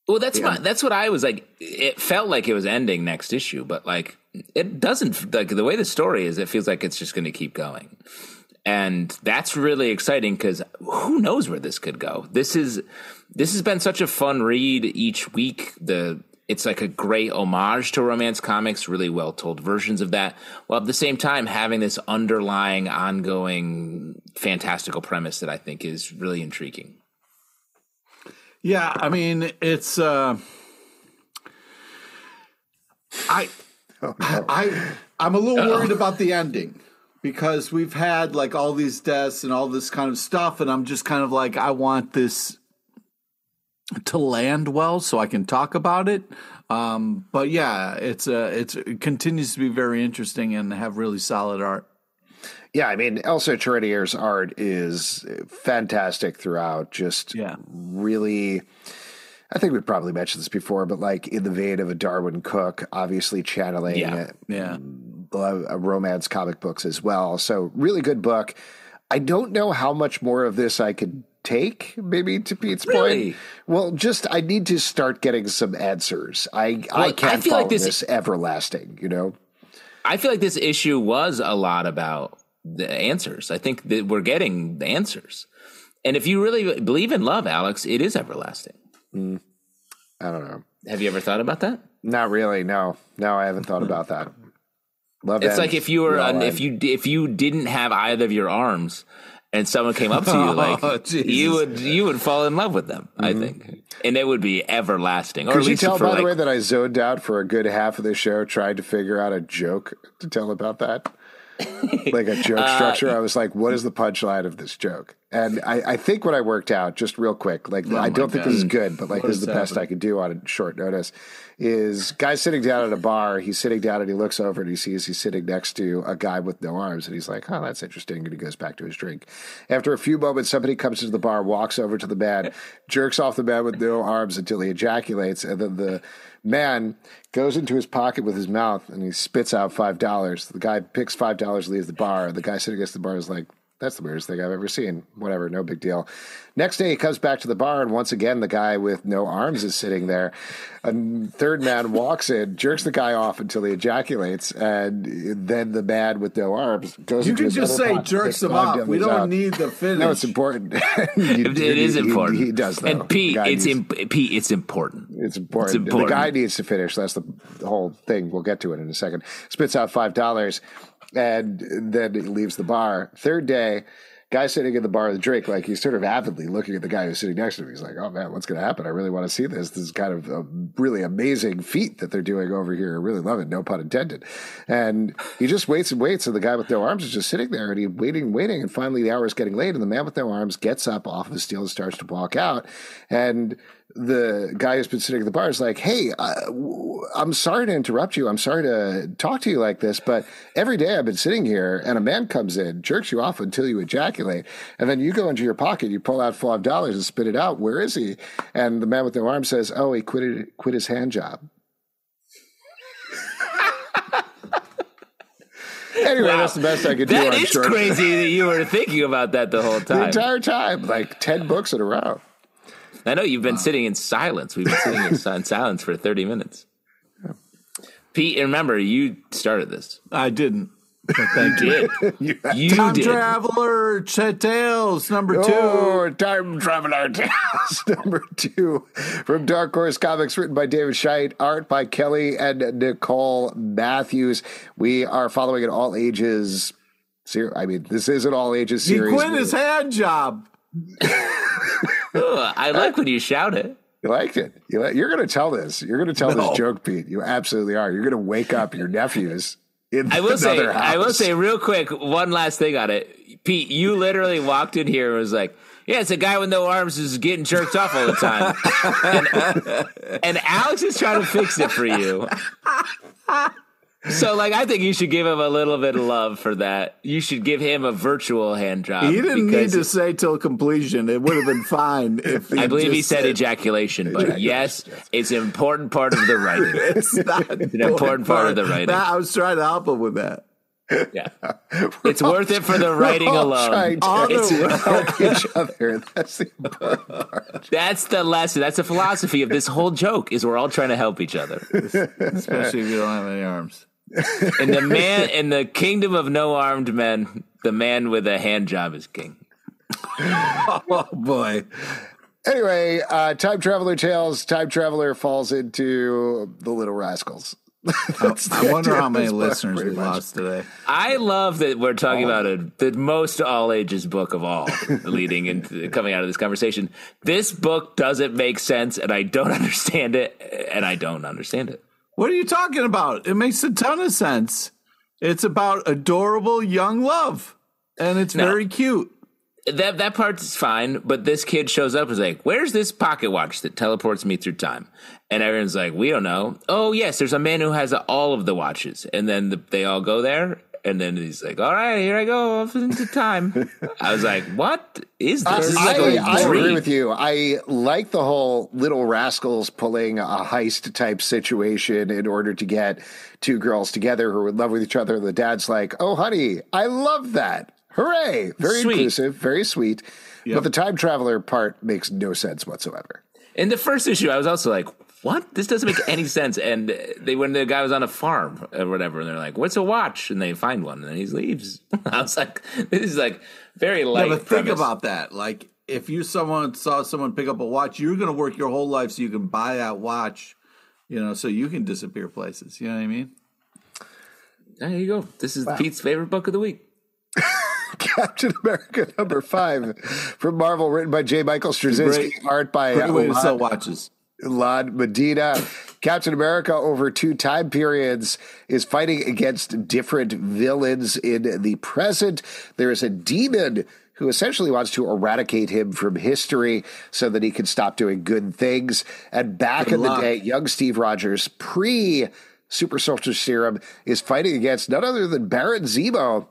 Speaker 2: Well, that's yeah. my, that's what I was like. It felt like it was ending next issue, but like it doesn't. Like the way the story is, it feels like it's just going to keep going and that's really exciting because who knows where this could go. This is this has been such a fun read each week. The it's like a great homage to romance comics, really well told versions of that, while at the same time having this underlying, ongoing, fantastical premise that I think is really intriguing.
Speaker 3: Yeah, I mean, it's uh I oh, no. I I'm a little worried about the ending because we've had like all these deaths and all this kind of stuff and i'm just kind of like i want this to land well so i can talk about it um, but yeah it's uh, it's it continues to be very interesting and have really solid art
Speaker 1: yeah, I mean, Elsa Charretier's art is fantastic throughout. Just
Speaker 3: yeah.
Speaker 1: really, I think we probably mentioned this before, but like in the vein of a Darwin Cooke, obviously channeling
Speaker 3: yeah. yeah
Speaker 1: uh, romance comic books as well. So really good book. I don't know how much more of this I could take maybe to Pete's
Speaker 2: really?
Speaker 1: point. Well, just I need to start getting some answers. I well, I can't I feel like this, this everlasting, you know.
Speaker 2: I feel like this issue was a lot about the answers. I think that we're getting the answers. And if you really believe in love, Alex, it is everlasting.
Speaker 1: Mm, I don't know.
Speaker 2: Have you ever thought about that?
Speaker 1: Not really. No, no, I haven't thought about that.
Speaker 2: Love it's ends. like if you were an, if you if you didn't have either of your arms and someone came up to you (laughs) oh, like oh, you would you would fall in love with them mm-hmm. i think. And it would be everlasting.
Speaker 1: Or could you tell by like, the way that i zoned out for a good half of the show trying to figure out a joke to tell about that (laughs) like a joke uh, structure. Uh, I was like, what is the punchline of this joke? And I, I think what I worked out, just real quick, like oh I don't think this is good, but like what this is the happening? best I could do on a short notice. Is guys sitting down at a bar, he's sitting down and he looks over and he sees he's sitting next to a guy with no arms, and he's like, Oh, that's interesting. And he goes back to his drink. After a few moments, somebody comes into the bar, walks over to the man, jerks off the man with no arms until he ejaculates, and then the man goes into his pocket with his mouth and he spits out five dollars. The guy picks five dollars, leaves the bar. The guy sitting against the bar is like, "That's the weirdest thing I've ever seen." Whatever, no big deal. Next day, he comes back to the bar, and once again, the guy with no arms is sitting there. A third man walks in, jerks the guy off until he ejaculates, and then the man with no arms goes.
Speaker 3: You can just say jerks him off. We don't out. need the finish.
Speaker 1: No, it's important. (laughs)
Speaker 2: it is important.
Speaker 1: He, he, does, though.
Speaker 2: And Pete, it's imp- Pete, it's important.
Speaker 1: It's important. It's important. The guy needs to finish. That's the, the whole thing. We'll get to it in a second. Spits out five dollars, and then he leaves the bar. Third day guy sitting in the bar with a drink, like he's sort of avidly looking at the guy who's sitting next to him. He's like, "Oh man, what's going to happen? I really want to see this. This is kind of a really amazing feat that they're doing over here. I really love it. No pun intended." And he just waits and waits, and the guy with no arms is just sitting there, and he's waiting, and waiting, and finally the hour is getting late, and the man with no arms gets up off of his stool and starts to walk out, and the guy who's been sitting at the bar is like, "Hey, uh, w- I'm sorry to interrupt you. I'm sorry to talk to you like this, but every day I've been sitting here, and a man comes in, jerks you off until you ejaculate, and then you go into your pocket, you pull out five dollars and spit it out. Where is he? And the man with no arm says, "Oh, he quit quit his hand job." (laughs) anyway, that's the best I could do.
Speaker 2: That is crazy that you were thinking about that the whole (laughs)
Speaker 1: The
Speaker 2: time.
Speaker 1: entire time, like ten books in a row.
Speaker 2: I know you've been sitting in silence. We've been sitting in (laughs) silence for 30 minutes. Pete, remember, you started this.
Speaker 3: I didn't. But thank you.
Speaker 2: Did. (laughs) You
Speaker 3: Time
Speaker 2: did.
Speaker 3: Traveler Chet Tales number two.
Speaker 1: Oh, Time Traveler (laughs) Tales number two from Dark Horse Comics, written by David Scheit, art by Kelly and Nichole Matthews. We are following an all ages. ser- I mean, this is an all ages series.
Speaker 3: He
Speaker 1: series.
Speaker 3: quit his hand job. (laughs)
Speaker 2: I like when you shout it.
Speaker 1: You liked it. You You're going to tell this. You're going to tell
Speaker 3: No.
Speaker 1: this joke, Pete. You absolutely are. You're going to wake up your nephews in
Speaker 2: I will say,
Speaker 1: house.
Speaker 2: I will say real quick, one last thing on it. Pete, you literally walked in here and was like, yeah, it's a guy with no arms who's getting jerked off all the time. (laughs) and, and Alex is trying to fix it for you. (laughs) So, like, I think you should give him a little bit of love for that. You should give him a virtual hand job.
Speaker 3: He didn't need to say till completion. It would have been fine (laughs) if
Speaker 2: I believe he
Speaker 3: just
Speaker 2: said ejaculation, but yes, it's an important part of the writing. (laughs)
Speaker 3: It's not an
Speaker 2: important part of the writing.
Speaker 3: I was trying to help him with that.
Speaker 2: Yeah, (laughs) it's worth it for the writing
Speaker 1: We're all
Speaker 2: alone.
Speaker 1: trying to
Speaker 3: On the
Speaker 1: help each other. That's the important part.
Speaker 2: That's the lesson. That's the philosophy of this whole joke: is we're all trying to help each other.
Speaker 3: Especially if you don't have any arms.
Speaker 2: And the man in the kingdom of no armed men, the man with a hand job is king. (laughs)
Speaker 3: Oh boy.
Speaker 1: Anyway, uh, Time Traveler Tales, Time Traveler falls into the Little Rascals. That's the
Speaker 3: I wonder how many listeners we
Speaker 1: pretty much.
Speaker 3: lost today.
Speaker 2: I love that we're talking about a, the most all ages book of all, (laughs) leading into coming out of this conversation. This book doesn't make sense, and I don't (laughs) understand it, and I don't understand it.
Speaker 3: What are you talking about? It makes a ton of sense. It's about adorable young love, and it's
Speaker 2: No.
Speaker 3: very cute.
Speaker 2: That that part's fine, but this kid shows up and is like, "Where's this pocket watch that teleports me through time?" And everyone's like, "We don't know." Oh yes, there's a man who has all of the watches, and then the, they all go there, and then he's like, "All right, here I go off into time." (laughs) I was like, "What is this?" This is like
Speaker 1: I,
Speaker 2: a
Speaker 1: I agree with you. I like the whole little rascals pulling a heist type situation in order to get two girls together who are in love with each other. The dad's like, "Oh, honey, I love that! Hooray!" Very
Speaker 2: Sweet.
Speaker 1: inclusive, very sweet. But the time traveler part makes no sense whatsoever.
Speaker 2: In the first issue, I was also like, "What? This doesn't make any (laughs) sense." And they when the guy was on a farm or whatever, and they're like, "What's a watch?" And they find one, and then he leaves. (laughs) I was like, "This is like very light."
Speaker 3: Yeah, but think
Speaker 2: premise.
Speaker 3: about that. Like, if you someone saw someone pick up a watch, you're going to work your whole life so you can buy that watch. You know, so you can disappear places. You know what I mean?
Speaker 2: There you go. This is Pete's favorite book of the week. (laughs)
Speaker 1: Captain America number five from Marvel, written by J. Michael Straczynski,
Speaker 3: Great-
Speaker 1: art by
Speaker 3: Great way to
Speaker 1: uh,
Speaker 3: sell watches.
Speaker 1: Lan Medina. Captain America, over two time periods, is fighting against different villains in the present. There is a demon who essentially wants to eradicate him from history so that he can stop doing good things. And back
Speaker 3: Good
Speaker 1: in
Speaker 3: luck.
Speaker 1: the day, young Steve Rogers, pre Super Soldier Serum, is fighting against none other than Baron Zemo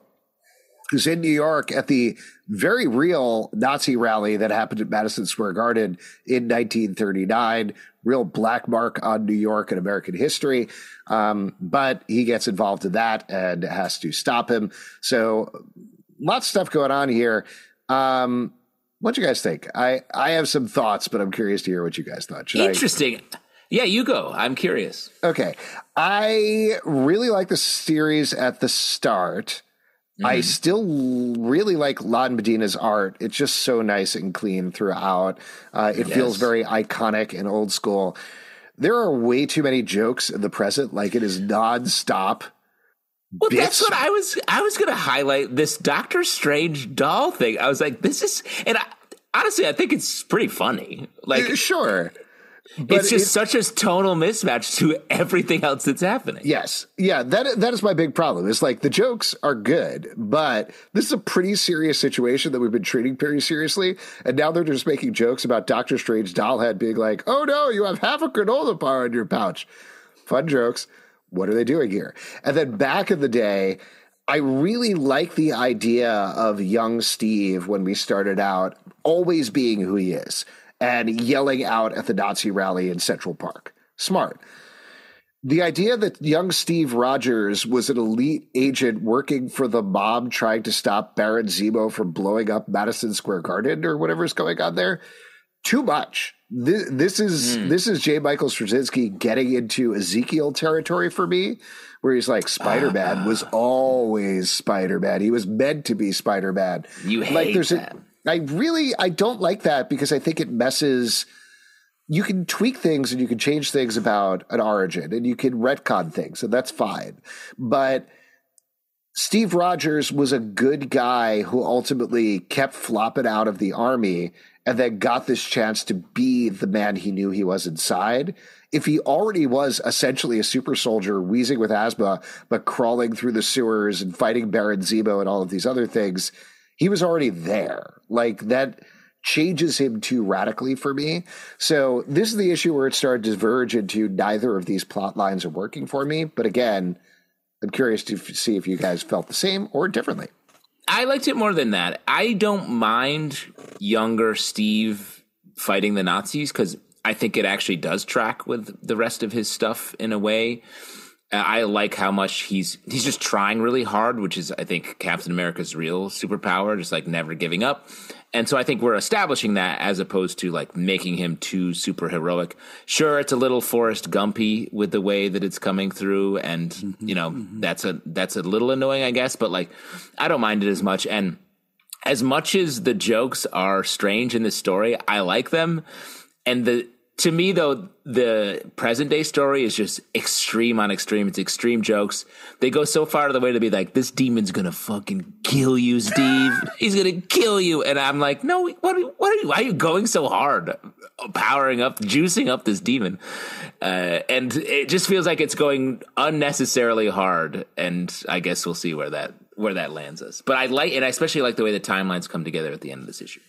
Speaker 1: who's in New York at the very real Nazi rally that happened at Madison Square Garden in 1939. Real black mark on New York and American history. Um, but he gets involved in that and has to stop him. So lots of stuff going on here. Um, what do you guys think? I, I have some thoughts, but I'm curious to hear what you guys thought. Should I-
Speaker 2: Interesting. Yeah, you go. I'm curious.
Speaker 1: Okay. I really like the series at the start.
Speaker 2: Mm-hmm.
Speaker 1: I still really like Lan Medina's art. It's just so nice and clean throughout. Uh, it feels very iconic and old school. There are way too many jokes in the present. Like it is nonstop.
Speaker 2: Well, that's what I was. I was going to highlight this Doctor Strange doll thing. I was like, this is, and I, honestly, I think it's pretty funny. Like,
Speaker 1: Uh, sure.
Speaker 2: it's just such a tonal mismatch to everything else that's happening.
Speaker 1: Yes. Yeah, that that is my big problem. It's like the jokes are good, but this is a pretty serious situation that we've been treating pretty seriously. And now they're just making jokes about Doctor Strange dollhead being like, "Oh no, you have half a granola bar in your pouch." Fun jokes. What are they doing here? And then back in the day, I really like the idea of young Steve when we started out always being who he is and yelling out at the Nazi rally in Central Park. Smart. The idea that young Steve Rogers was an elite agent working for the mob trying to stop Baron Zemo from blowing up Madison Square Garden or whatever's going on there, too much. This, this is mm. this is J. Michael Straczynski getting into Ezekiel territory for me, where he's like Spider Man uh, was (sighs) always Spider Man. He was meant to be Spider Man.
Speaker 2: You hate like there's that. A,
Speaker 1: I really I don't like that because I think it messes. You can tweak things and you can change things about an origin and you can retcon things and that's fine. But Steve Rogers was a good guy who ultimately kept flopping out of the army and then got this chance to be the man he knew he was inside. If he already was essentially a super soldier, wheezing with asthma, but crawling through the sewers and fighting Baron Zemo and all of these other things, he was already there. Like that changes him too radically for me. So this is the issue where it started to diverge into neither of these plot lines are working for me. But again, I'm curious to see if you guys felt the same or differently.
Speaker 2: I liked it more than that. I don't mind younger Steve fighting the Nazis because I think it actually does track with the rest of his stuff in a way. I like how much he's he's just trying really hard, which is I think Captain America's real superpower, just like never giving up. And so I think we're establishing that as opposed to like making him too super heroic. Sure, it's a little Forrest Gumpy with the way that it's coming through, and mm-hmm, you know mm-hmm. that's a that's a little annoying, I guess. But like, I don't mind it as much. And as much as the jokes are strange in this story, I like them. And the to me though the present day story is just extreme on extreme. It's extreme jokes. They go so far to the way to be like this demon's gonna fucking kill you steve. (laughs) He's gonna kill you. And i'm like no what are, what are you why are you going so hard powering up juicing up this demon? Uh, and it just feels like it's going unnecessarily hard. And i guess we'll see where that where that lands us. But i like and i especially like the way the timelines come together at the end of this issue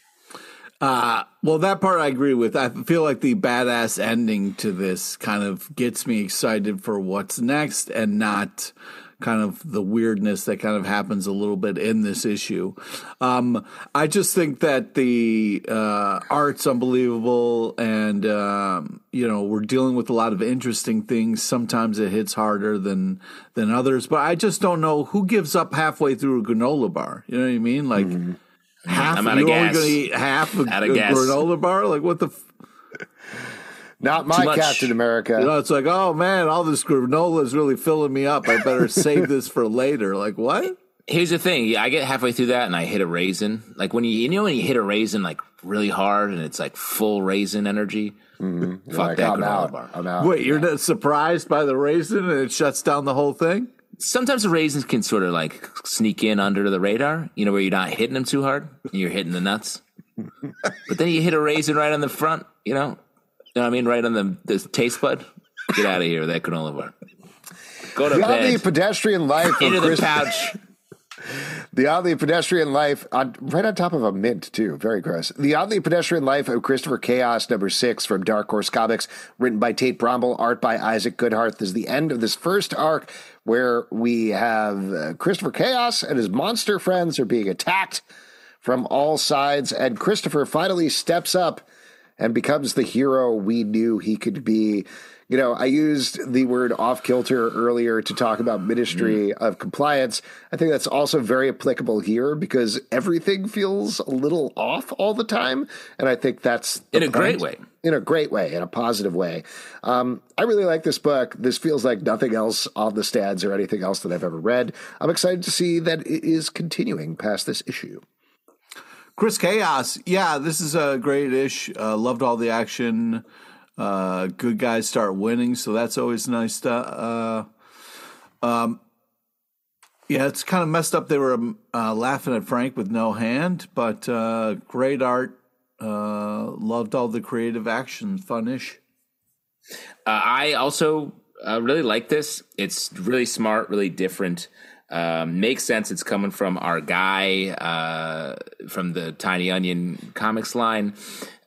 Speaker 3: uh, well, that part I agree with. I feel like the badass ending to this kind of gets me excited for what's next and not kind of the weirdness that kind of happens a little bit in this issue. Um, I just think that the uh, art's unbelievable, and um, you know we're dealing with a lot of interesting things. Sometimes it hits harder than than others, but I just don't know who gives up halfway through a granola bar. You know what I mean? Like. Mm-hmm half. I'm out of gas. Only going to eat half a, out of a gas. granola bar? Like what the? F-
Speaker 1: Not my Captain America.
Speaker 3: You know, it's like, oh man, all this granola is really filling me up. I better save this for later. Like what?
Speaker 2: Here's the thing. Yeah, I get halfway through that and I hit a raisin. Like when you you know when you hit a raisin like really hard and it's like full raisin energy. Mm-hmm. Fuck like, that I'm granola
Speaker 1: out.
Speaker 2: bar.
Speaker 1: I'm out.
Speaker 3: Wait, you're not surprised by the raisin and it shuts down the whole thing?
Speaker 2: Sometimes the raisins can sort of like sneak in under the radar, you know, where you're not hitting them too hard, you're hitting the nuts. but then you hit a raisin right on the front, you know, you know what I mean, right on the, the taste bud. Get out of here with that granola bar. Go to
Speaker 1: the
Speaker 2: bed.
Speaker 1: The pedestrian life (laughs)
Speaker 2: into the pouch.
Speaker 1: The oddly pedestrian life, on, right on top of a mint, too. Very gross. The oddly pedestrian life of Christopher Chaos, number six from Dark Horse Comics, written by Tate Brombal, art by Isaac Goodhart. Is the end of this first arc where we have uh, Christopher Chaos and his monster friends are being attacked from all sides, and Christopher finally steps up and becomes the hero we knew he could be you know, I used the word off kilter earlier to talk about ministry mm. of compliance. I think that's also very applicable here because everything feels a little off all the time. And I think that's
Speaker 2: in a point. great way.
Speaker 1: In a great way, in a positive way. Um, I really like this book. This feels like nothing else on the stands or anything else that I've ever read. I'm excited to see that it is continuing past this issue.
Speaker 3: Chris Chaos, yeah, this is a great ish. Uh, loved all the action. Uh, good guys start winning, so that's always nice. To, uh, um, yeah, it's kind of messed up. They were uh, laughing at Frank with no hand, but uh, great art. Uh, loved all the creative action, funish.
Speaker 2: I also really like this. It's really smart, really different. Um, makes sense. It's coming from our guy uh, from the Tiny Onion comics line.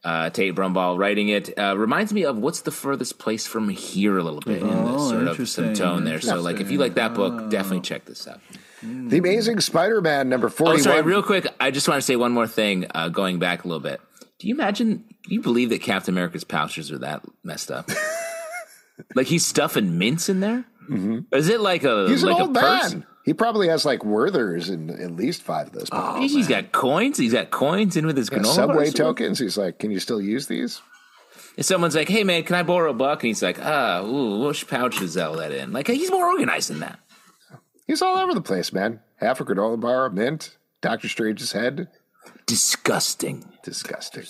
Speaker 2: Uh, Tate Brombal writing it uh, reminds me of what's the furthest place from here a little bit in the
Speaker 3: Oh,
Speaker 2: sort of some tone there. So, like, if you like that book, definitely check this out.
Speaker 1: The Amazing Spider-Man number
Speaker 2: Oh,
Speaker 1: forty-one.
Speaker 2: sorry, real quick. I just want to say one more thing. Uh, going back a little bit, do you imagine? Do you believe that Captain America's pouches are that messed up? (laughs) like he's stuffing mints in there. Mm-hmm. Is it like a
Speaker 1: He's
Speaker 2: like
Speaker 1: an old
Speaker 2: a purse?
Speaker 1: He probably has like Werthers in at least five of those.
Speaker 2: Oh, he's got coins. He's got coins in with his
Speaker 1: Yeah. Subway tokens. He's like, can you still use these?
Speaker 2: If someone's like, "Hey man, can I borrow a buck?" and he's like, "Ah, ooh, which pouch is all that in?" Like he's more organized than that.
Speaker 1: He's all over the place, man. Half a granola bar, a mint, Doctor Strange's head.
Speaker 2: Disgusting.
Speaker 1: Disgusting.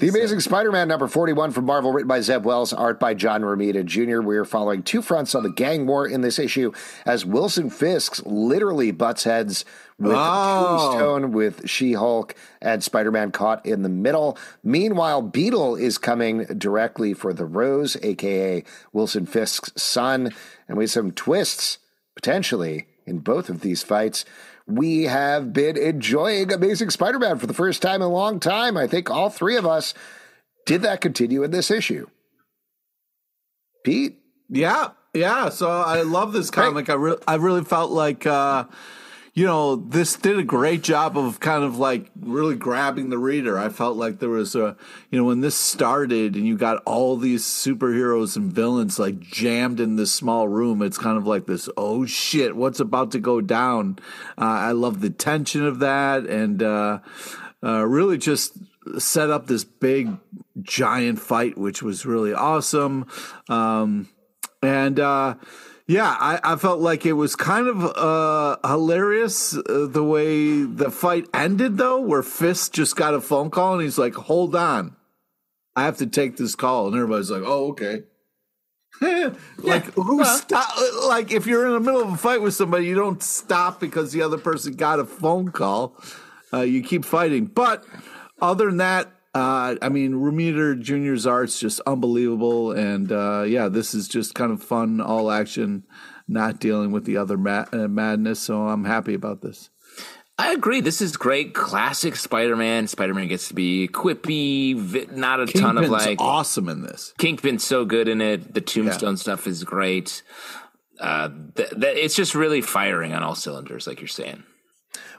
Speaker 1: The Amazing Spider-Man number 41 from Marvel, written by Zeb Wells, art by John Romita Jr. We're following two fronts on the gang war in this issue as Wilson Fisk literally butts heads with
Speaker 3: Oh.
Speaker 1: Tombstone, with She-Hulk, and Spider-Man caught in the middle. Meanwhile, Beetle is coming directly for the Rose, aka Wilson Fisk's son, and we have some twists, potentially, in both of these fights we have been enjoying Amazing Spider Man for the first time in a long time. I think all three of us did that continue in this issue. Pete?
Speaker 3: Yeah, yeah. So I love this comic. I re- I really felt like uh, you know this did a great job of kind of like really grabbing the reader. I felt like there was a you know when this started and you got all these superheroes and villains like jammed in this small room. It's kind of like this. Oh shit! What's about to go down? Uh, I love the tension of that and uh, uh, really just set up this big giant fight, which was really awesome. Um, and uh, yeah, I, I felt like it was kind of uh, hilarious uh, the way the fight ended, though, where Fisk just got a phone call and he's like, "Hold on, I have to take this call," and everybody's like, "Oh, okay." (laughs) like who stop? Like if you're in the middle of a fight with somebody, you don't stop because the other person got a phone call. Uh, you keep fighting, but other than that, uh, I mean, Romita Jr.'s art's just unbelievable, and uh, yeah, this is just kind of fun, all action, not dealing with the other ma- uh, madness. So I'm happy about this.
Speaker 2: I agree. This is great, classic Spider-Man. Spider-Man gets to be quippy, vi- not a ton of like
Speaker 3: awesome in this.
Speaker 2: Kingpin's so good in it. The Tombstone stuff is great. Uh, th- th- it's just really firing on all cylinders, like you're saying.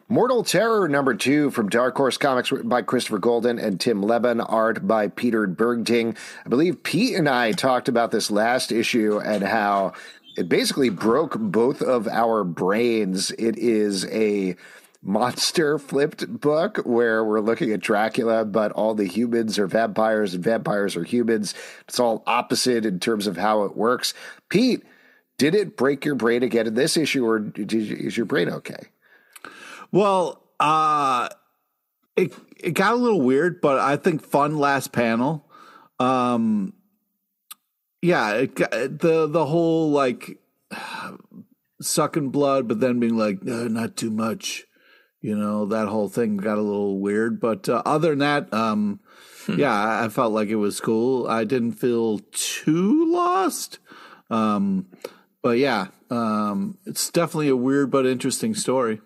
Speaker 1: Mortal Terror number two from Dark Horse Comics written by Christopher Golden and Tim Lebbon, art by Peter Bergting. I believe Pete and I talked about this last issue and how it basically broke both of our brains. It is a monster flipped book where we're looking at Dracula, but all the humans are vampires and vampires are humans. It's all opposite in terms of how it works. Pete, did it break your brain again in this issue, or did is your brain okay?
Speaker 3: Well, uh, it it got a little weird, but I think fun last panel. Um, yeah, it got, the the whole like (sighs) sucking blood, but then being like, no, not too much. You know, that whole thing got a little weird. But uh, other than that, um, yeah, I, I felt like it was cool. I didn't feel too lost. Um, but yeah, um, it's definitely a weird but interesting story.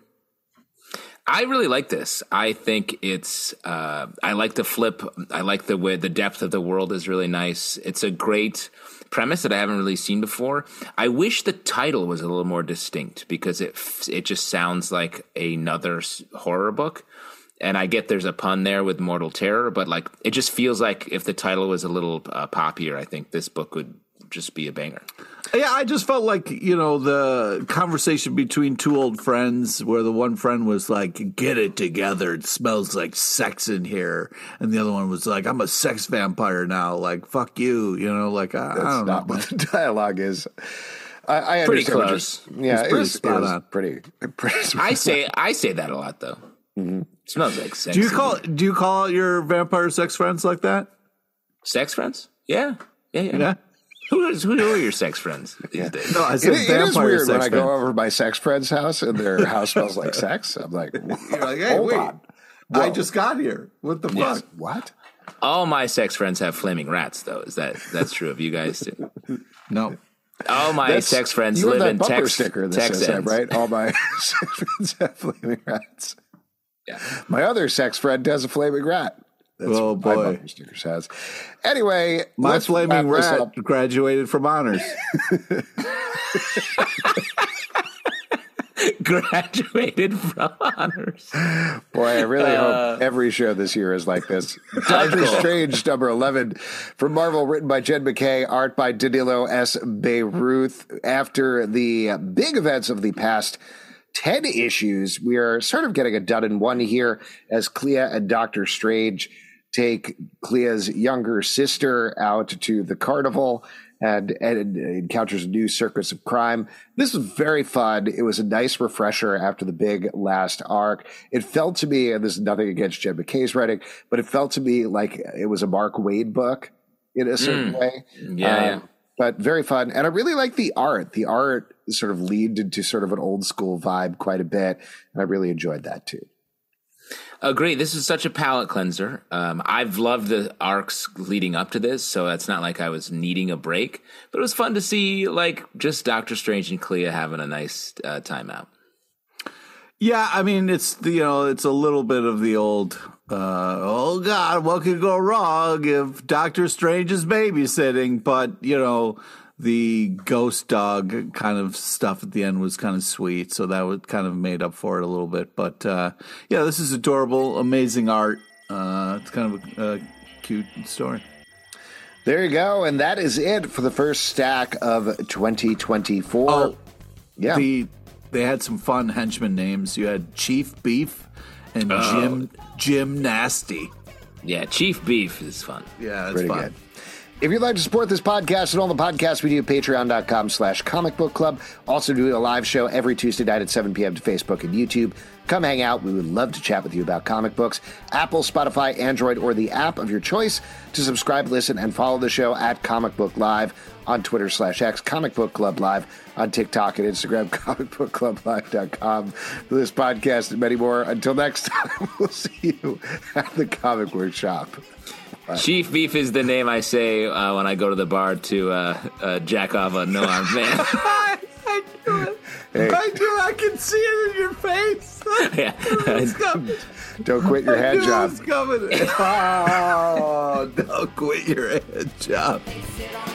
Speaker 2: I really like this. I think it's. Uh, I like the flip. I like the way the depth of the world is really nice. It's a great premise that I haven't really seen before. I wish the title was a little more distinct because it it just sounds like another horror book. And I get there's a pun there with Mortal Terror, but like it just feels like if the title was a little uh, poppier, I think this book would just be a banger.
Speaker 3: Yeah, I just felt like, you know, the conversation between two old friends where the one friend was like, get it together. It smells like sex in here. And the other one was like, I'm a sex vampire now. Like, fuck you. You know, like, I, I don't know.
Speaker 1: what the dialogue is. I, I
Speaker 2: Pretty
Speaker 1: understand
Speaker 2: close.
Speaker 1: Yeah,
Speaker 3: It's
Speaker 1: it
Speaker 3: pretty
Speaker 1: was, it was
Speaker 3: on.
Speaker 1: pretty, pretty. (laughs) spot
Speaker 2: I
Speaker 1: on.
Speaker 2: say I say that a lot though. Mm-hmm. Smells like sex.
Speaker 3: Do you call do you call your vampire sex friends like that?
Speaker 2: sex friends? Yeah, yeah, yeah.
Speaker 3: Yeah.
Speaker 2: Who is who are your sex friends these days?
Speaker 3: No, I
Speaker 1: It, it is weird
Speaker 3: sex
Speaker 1: when I go over to my sex friend's house and their house smells like (laughs) sex. I'm like,
Speaker 3: You're like, hey,
Speaker 1: hold
Speaker 3: wait.
Speaker 1: on.
Speaker 3: I just got here. What the
Speaker 2: Yes.
Speaker 3: fuck?
Speaker 1: What?
Speaker 2: All my sex friends have flaming rats, though. Is that that's true of you guys too?
Speaker 3: No.
Speaker 2: All my
Speaker 1: That's-
Speaker 2: sex friends live in
Speaker 1: bumper
Speaker 2: Tex-
Speaker 1: sticker that says that, right? All my (laughs) sex friends have flaming rats.
Speaker 2: Yeah.
Speaker 1: My other sex friend has a flaming rat. That's
Speaker 3: Oh,
Speaker 1: what my
Speaker 3: boy.
Speaker 1: bumper sticker says. Anyway,
Speaker 3: My flaming rat graduated from honors. (laughs) (laughs)
Speaker 2: Graduated from honors.
Speaker 1: Boy, I really
Speaker 2: Uh,
Speaker 1: hope every show this year is like this. (laughs) Doctor Strange, number 11, from Marvel, written by Jed MacKay, art by Danilo S. Beyruth. After the big events of the past 10 issues, we are sort of getting a done in one here as Clea and Doctor Strange take Clea's younger sister out to the carnival and, and encounters a new circus of crime. This was very fun. It was a nice refresher after the big last arc. It felt to me, and this is nothing against Jed MacKay's writing, but it felt to me like it was a Mark Waid book in a certain way.
Speaker 2: Mm. Yeah, yeah.
Speaker 1: But very fun. And I really like the art. The art sort of leaned into sort of an old school vibe quite a bit. And I really enjoyed that too.
Speaker 2: Agree. This is such a palate cleanser. Um, I've loved the arcs leading up to this, so it's not like I was needing a break. But it was fun to see, like, just Doctor Strange and Clea having a nice uh, time out.
Speaker 3: Yeah, I mean it's you know it's a little bit of the old uh, oh god what could go wrong if Doctor Strange is babysitting but you know the ghost dog kind of stuff at the end was kind of sweet so that would kind of made up for it a little bit but uh, yeah this is adorable amazing art uh, it's kind of a, a cute story
Speaker 1: There you go. And that is it for the first stack of 2024.
Speaker 3: Oh,
Speaker 1: yeah.
Speaker 3: the they had some fun henchman names you had Chief Beef and Jim Jim Nasty
Speaker 2: Yeah, Chief Beef is fun.
Speaker 3: yeah it's
Speaker 1: Pretty
Speaker 3: fun.
Speaker 1: good. If you'd like to support this podcast and all the podcasts we do, patreon.com slash comic book club. Also do a live show every Tuesday night at 7 p.m. to Facebook and YouTube. Come hang out. We would love to chat with you about comic books. Apple, Spotify, Android, or the app of your choice to subscribe, listen, and follow the show at Comic Book Live on Twitter slash X, Comic Book Club Live on TikTok and Instagram, (laughs) comic book comicbookclublive.com for this podcast and many more. Until next (laughs) time, we'll see you at the comic workshop.
Speaker 2: Chief Beef is the name I say uh, when I go to the bar to uh, uh, jack off a no armed (laughs) man.
Speaker 3: I, I knew it.
Speaker 1: Hey.
Speaker 3: I do. I can see it in your face. (laughs)
Speaker 2: yeah. (laughs)
Speaker 1: Don't quit your head job.
Speaker 3: it coming. Oh, don't quit your head job.
Speaker 5: Sit on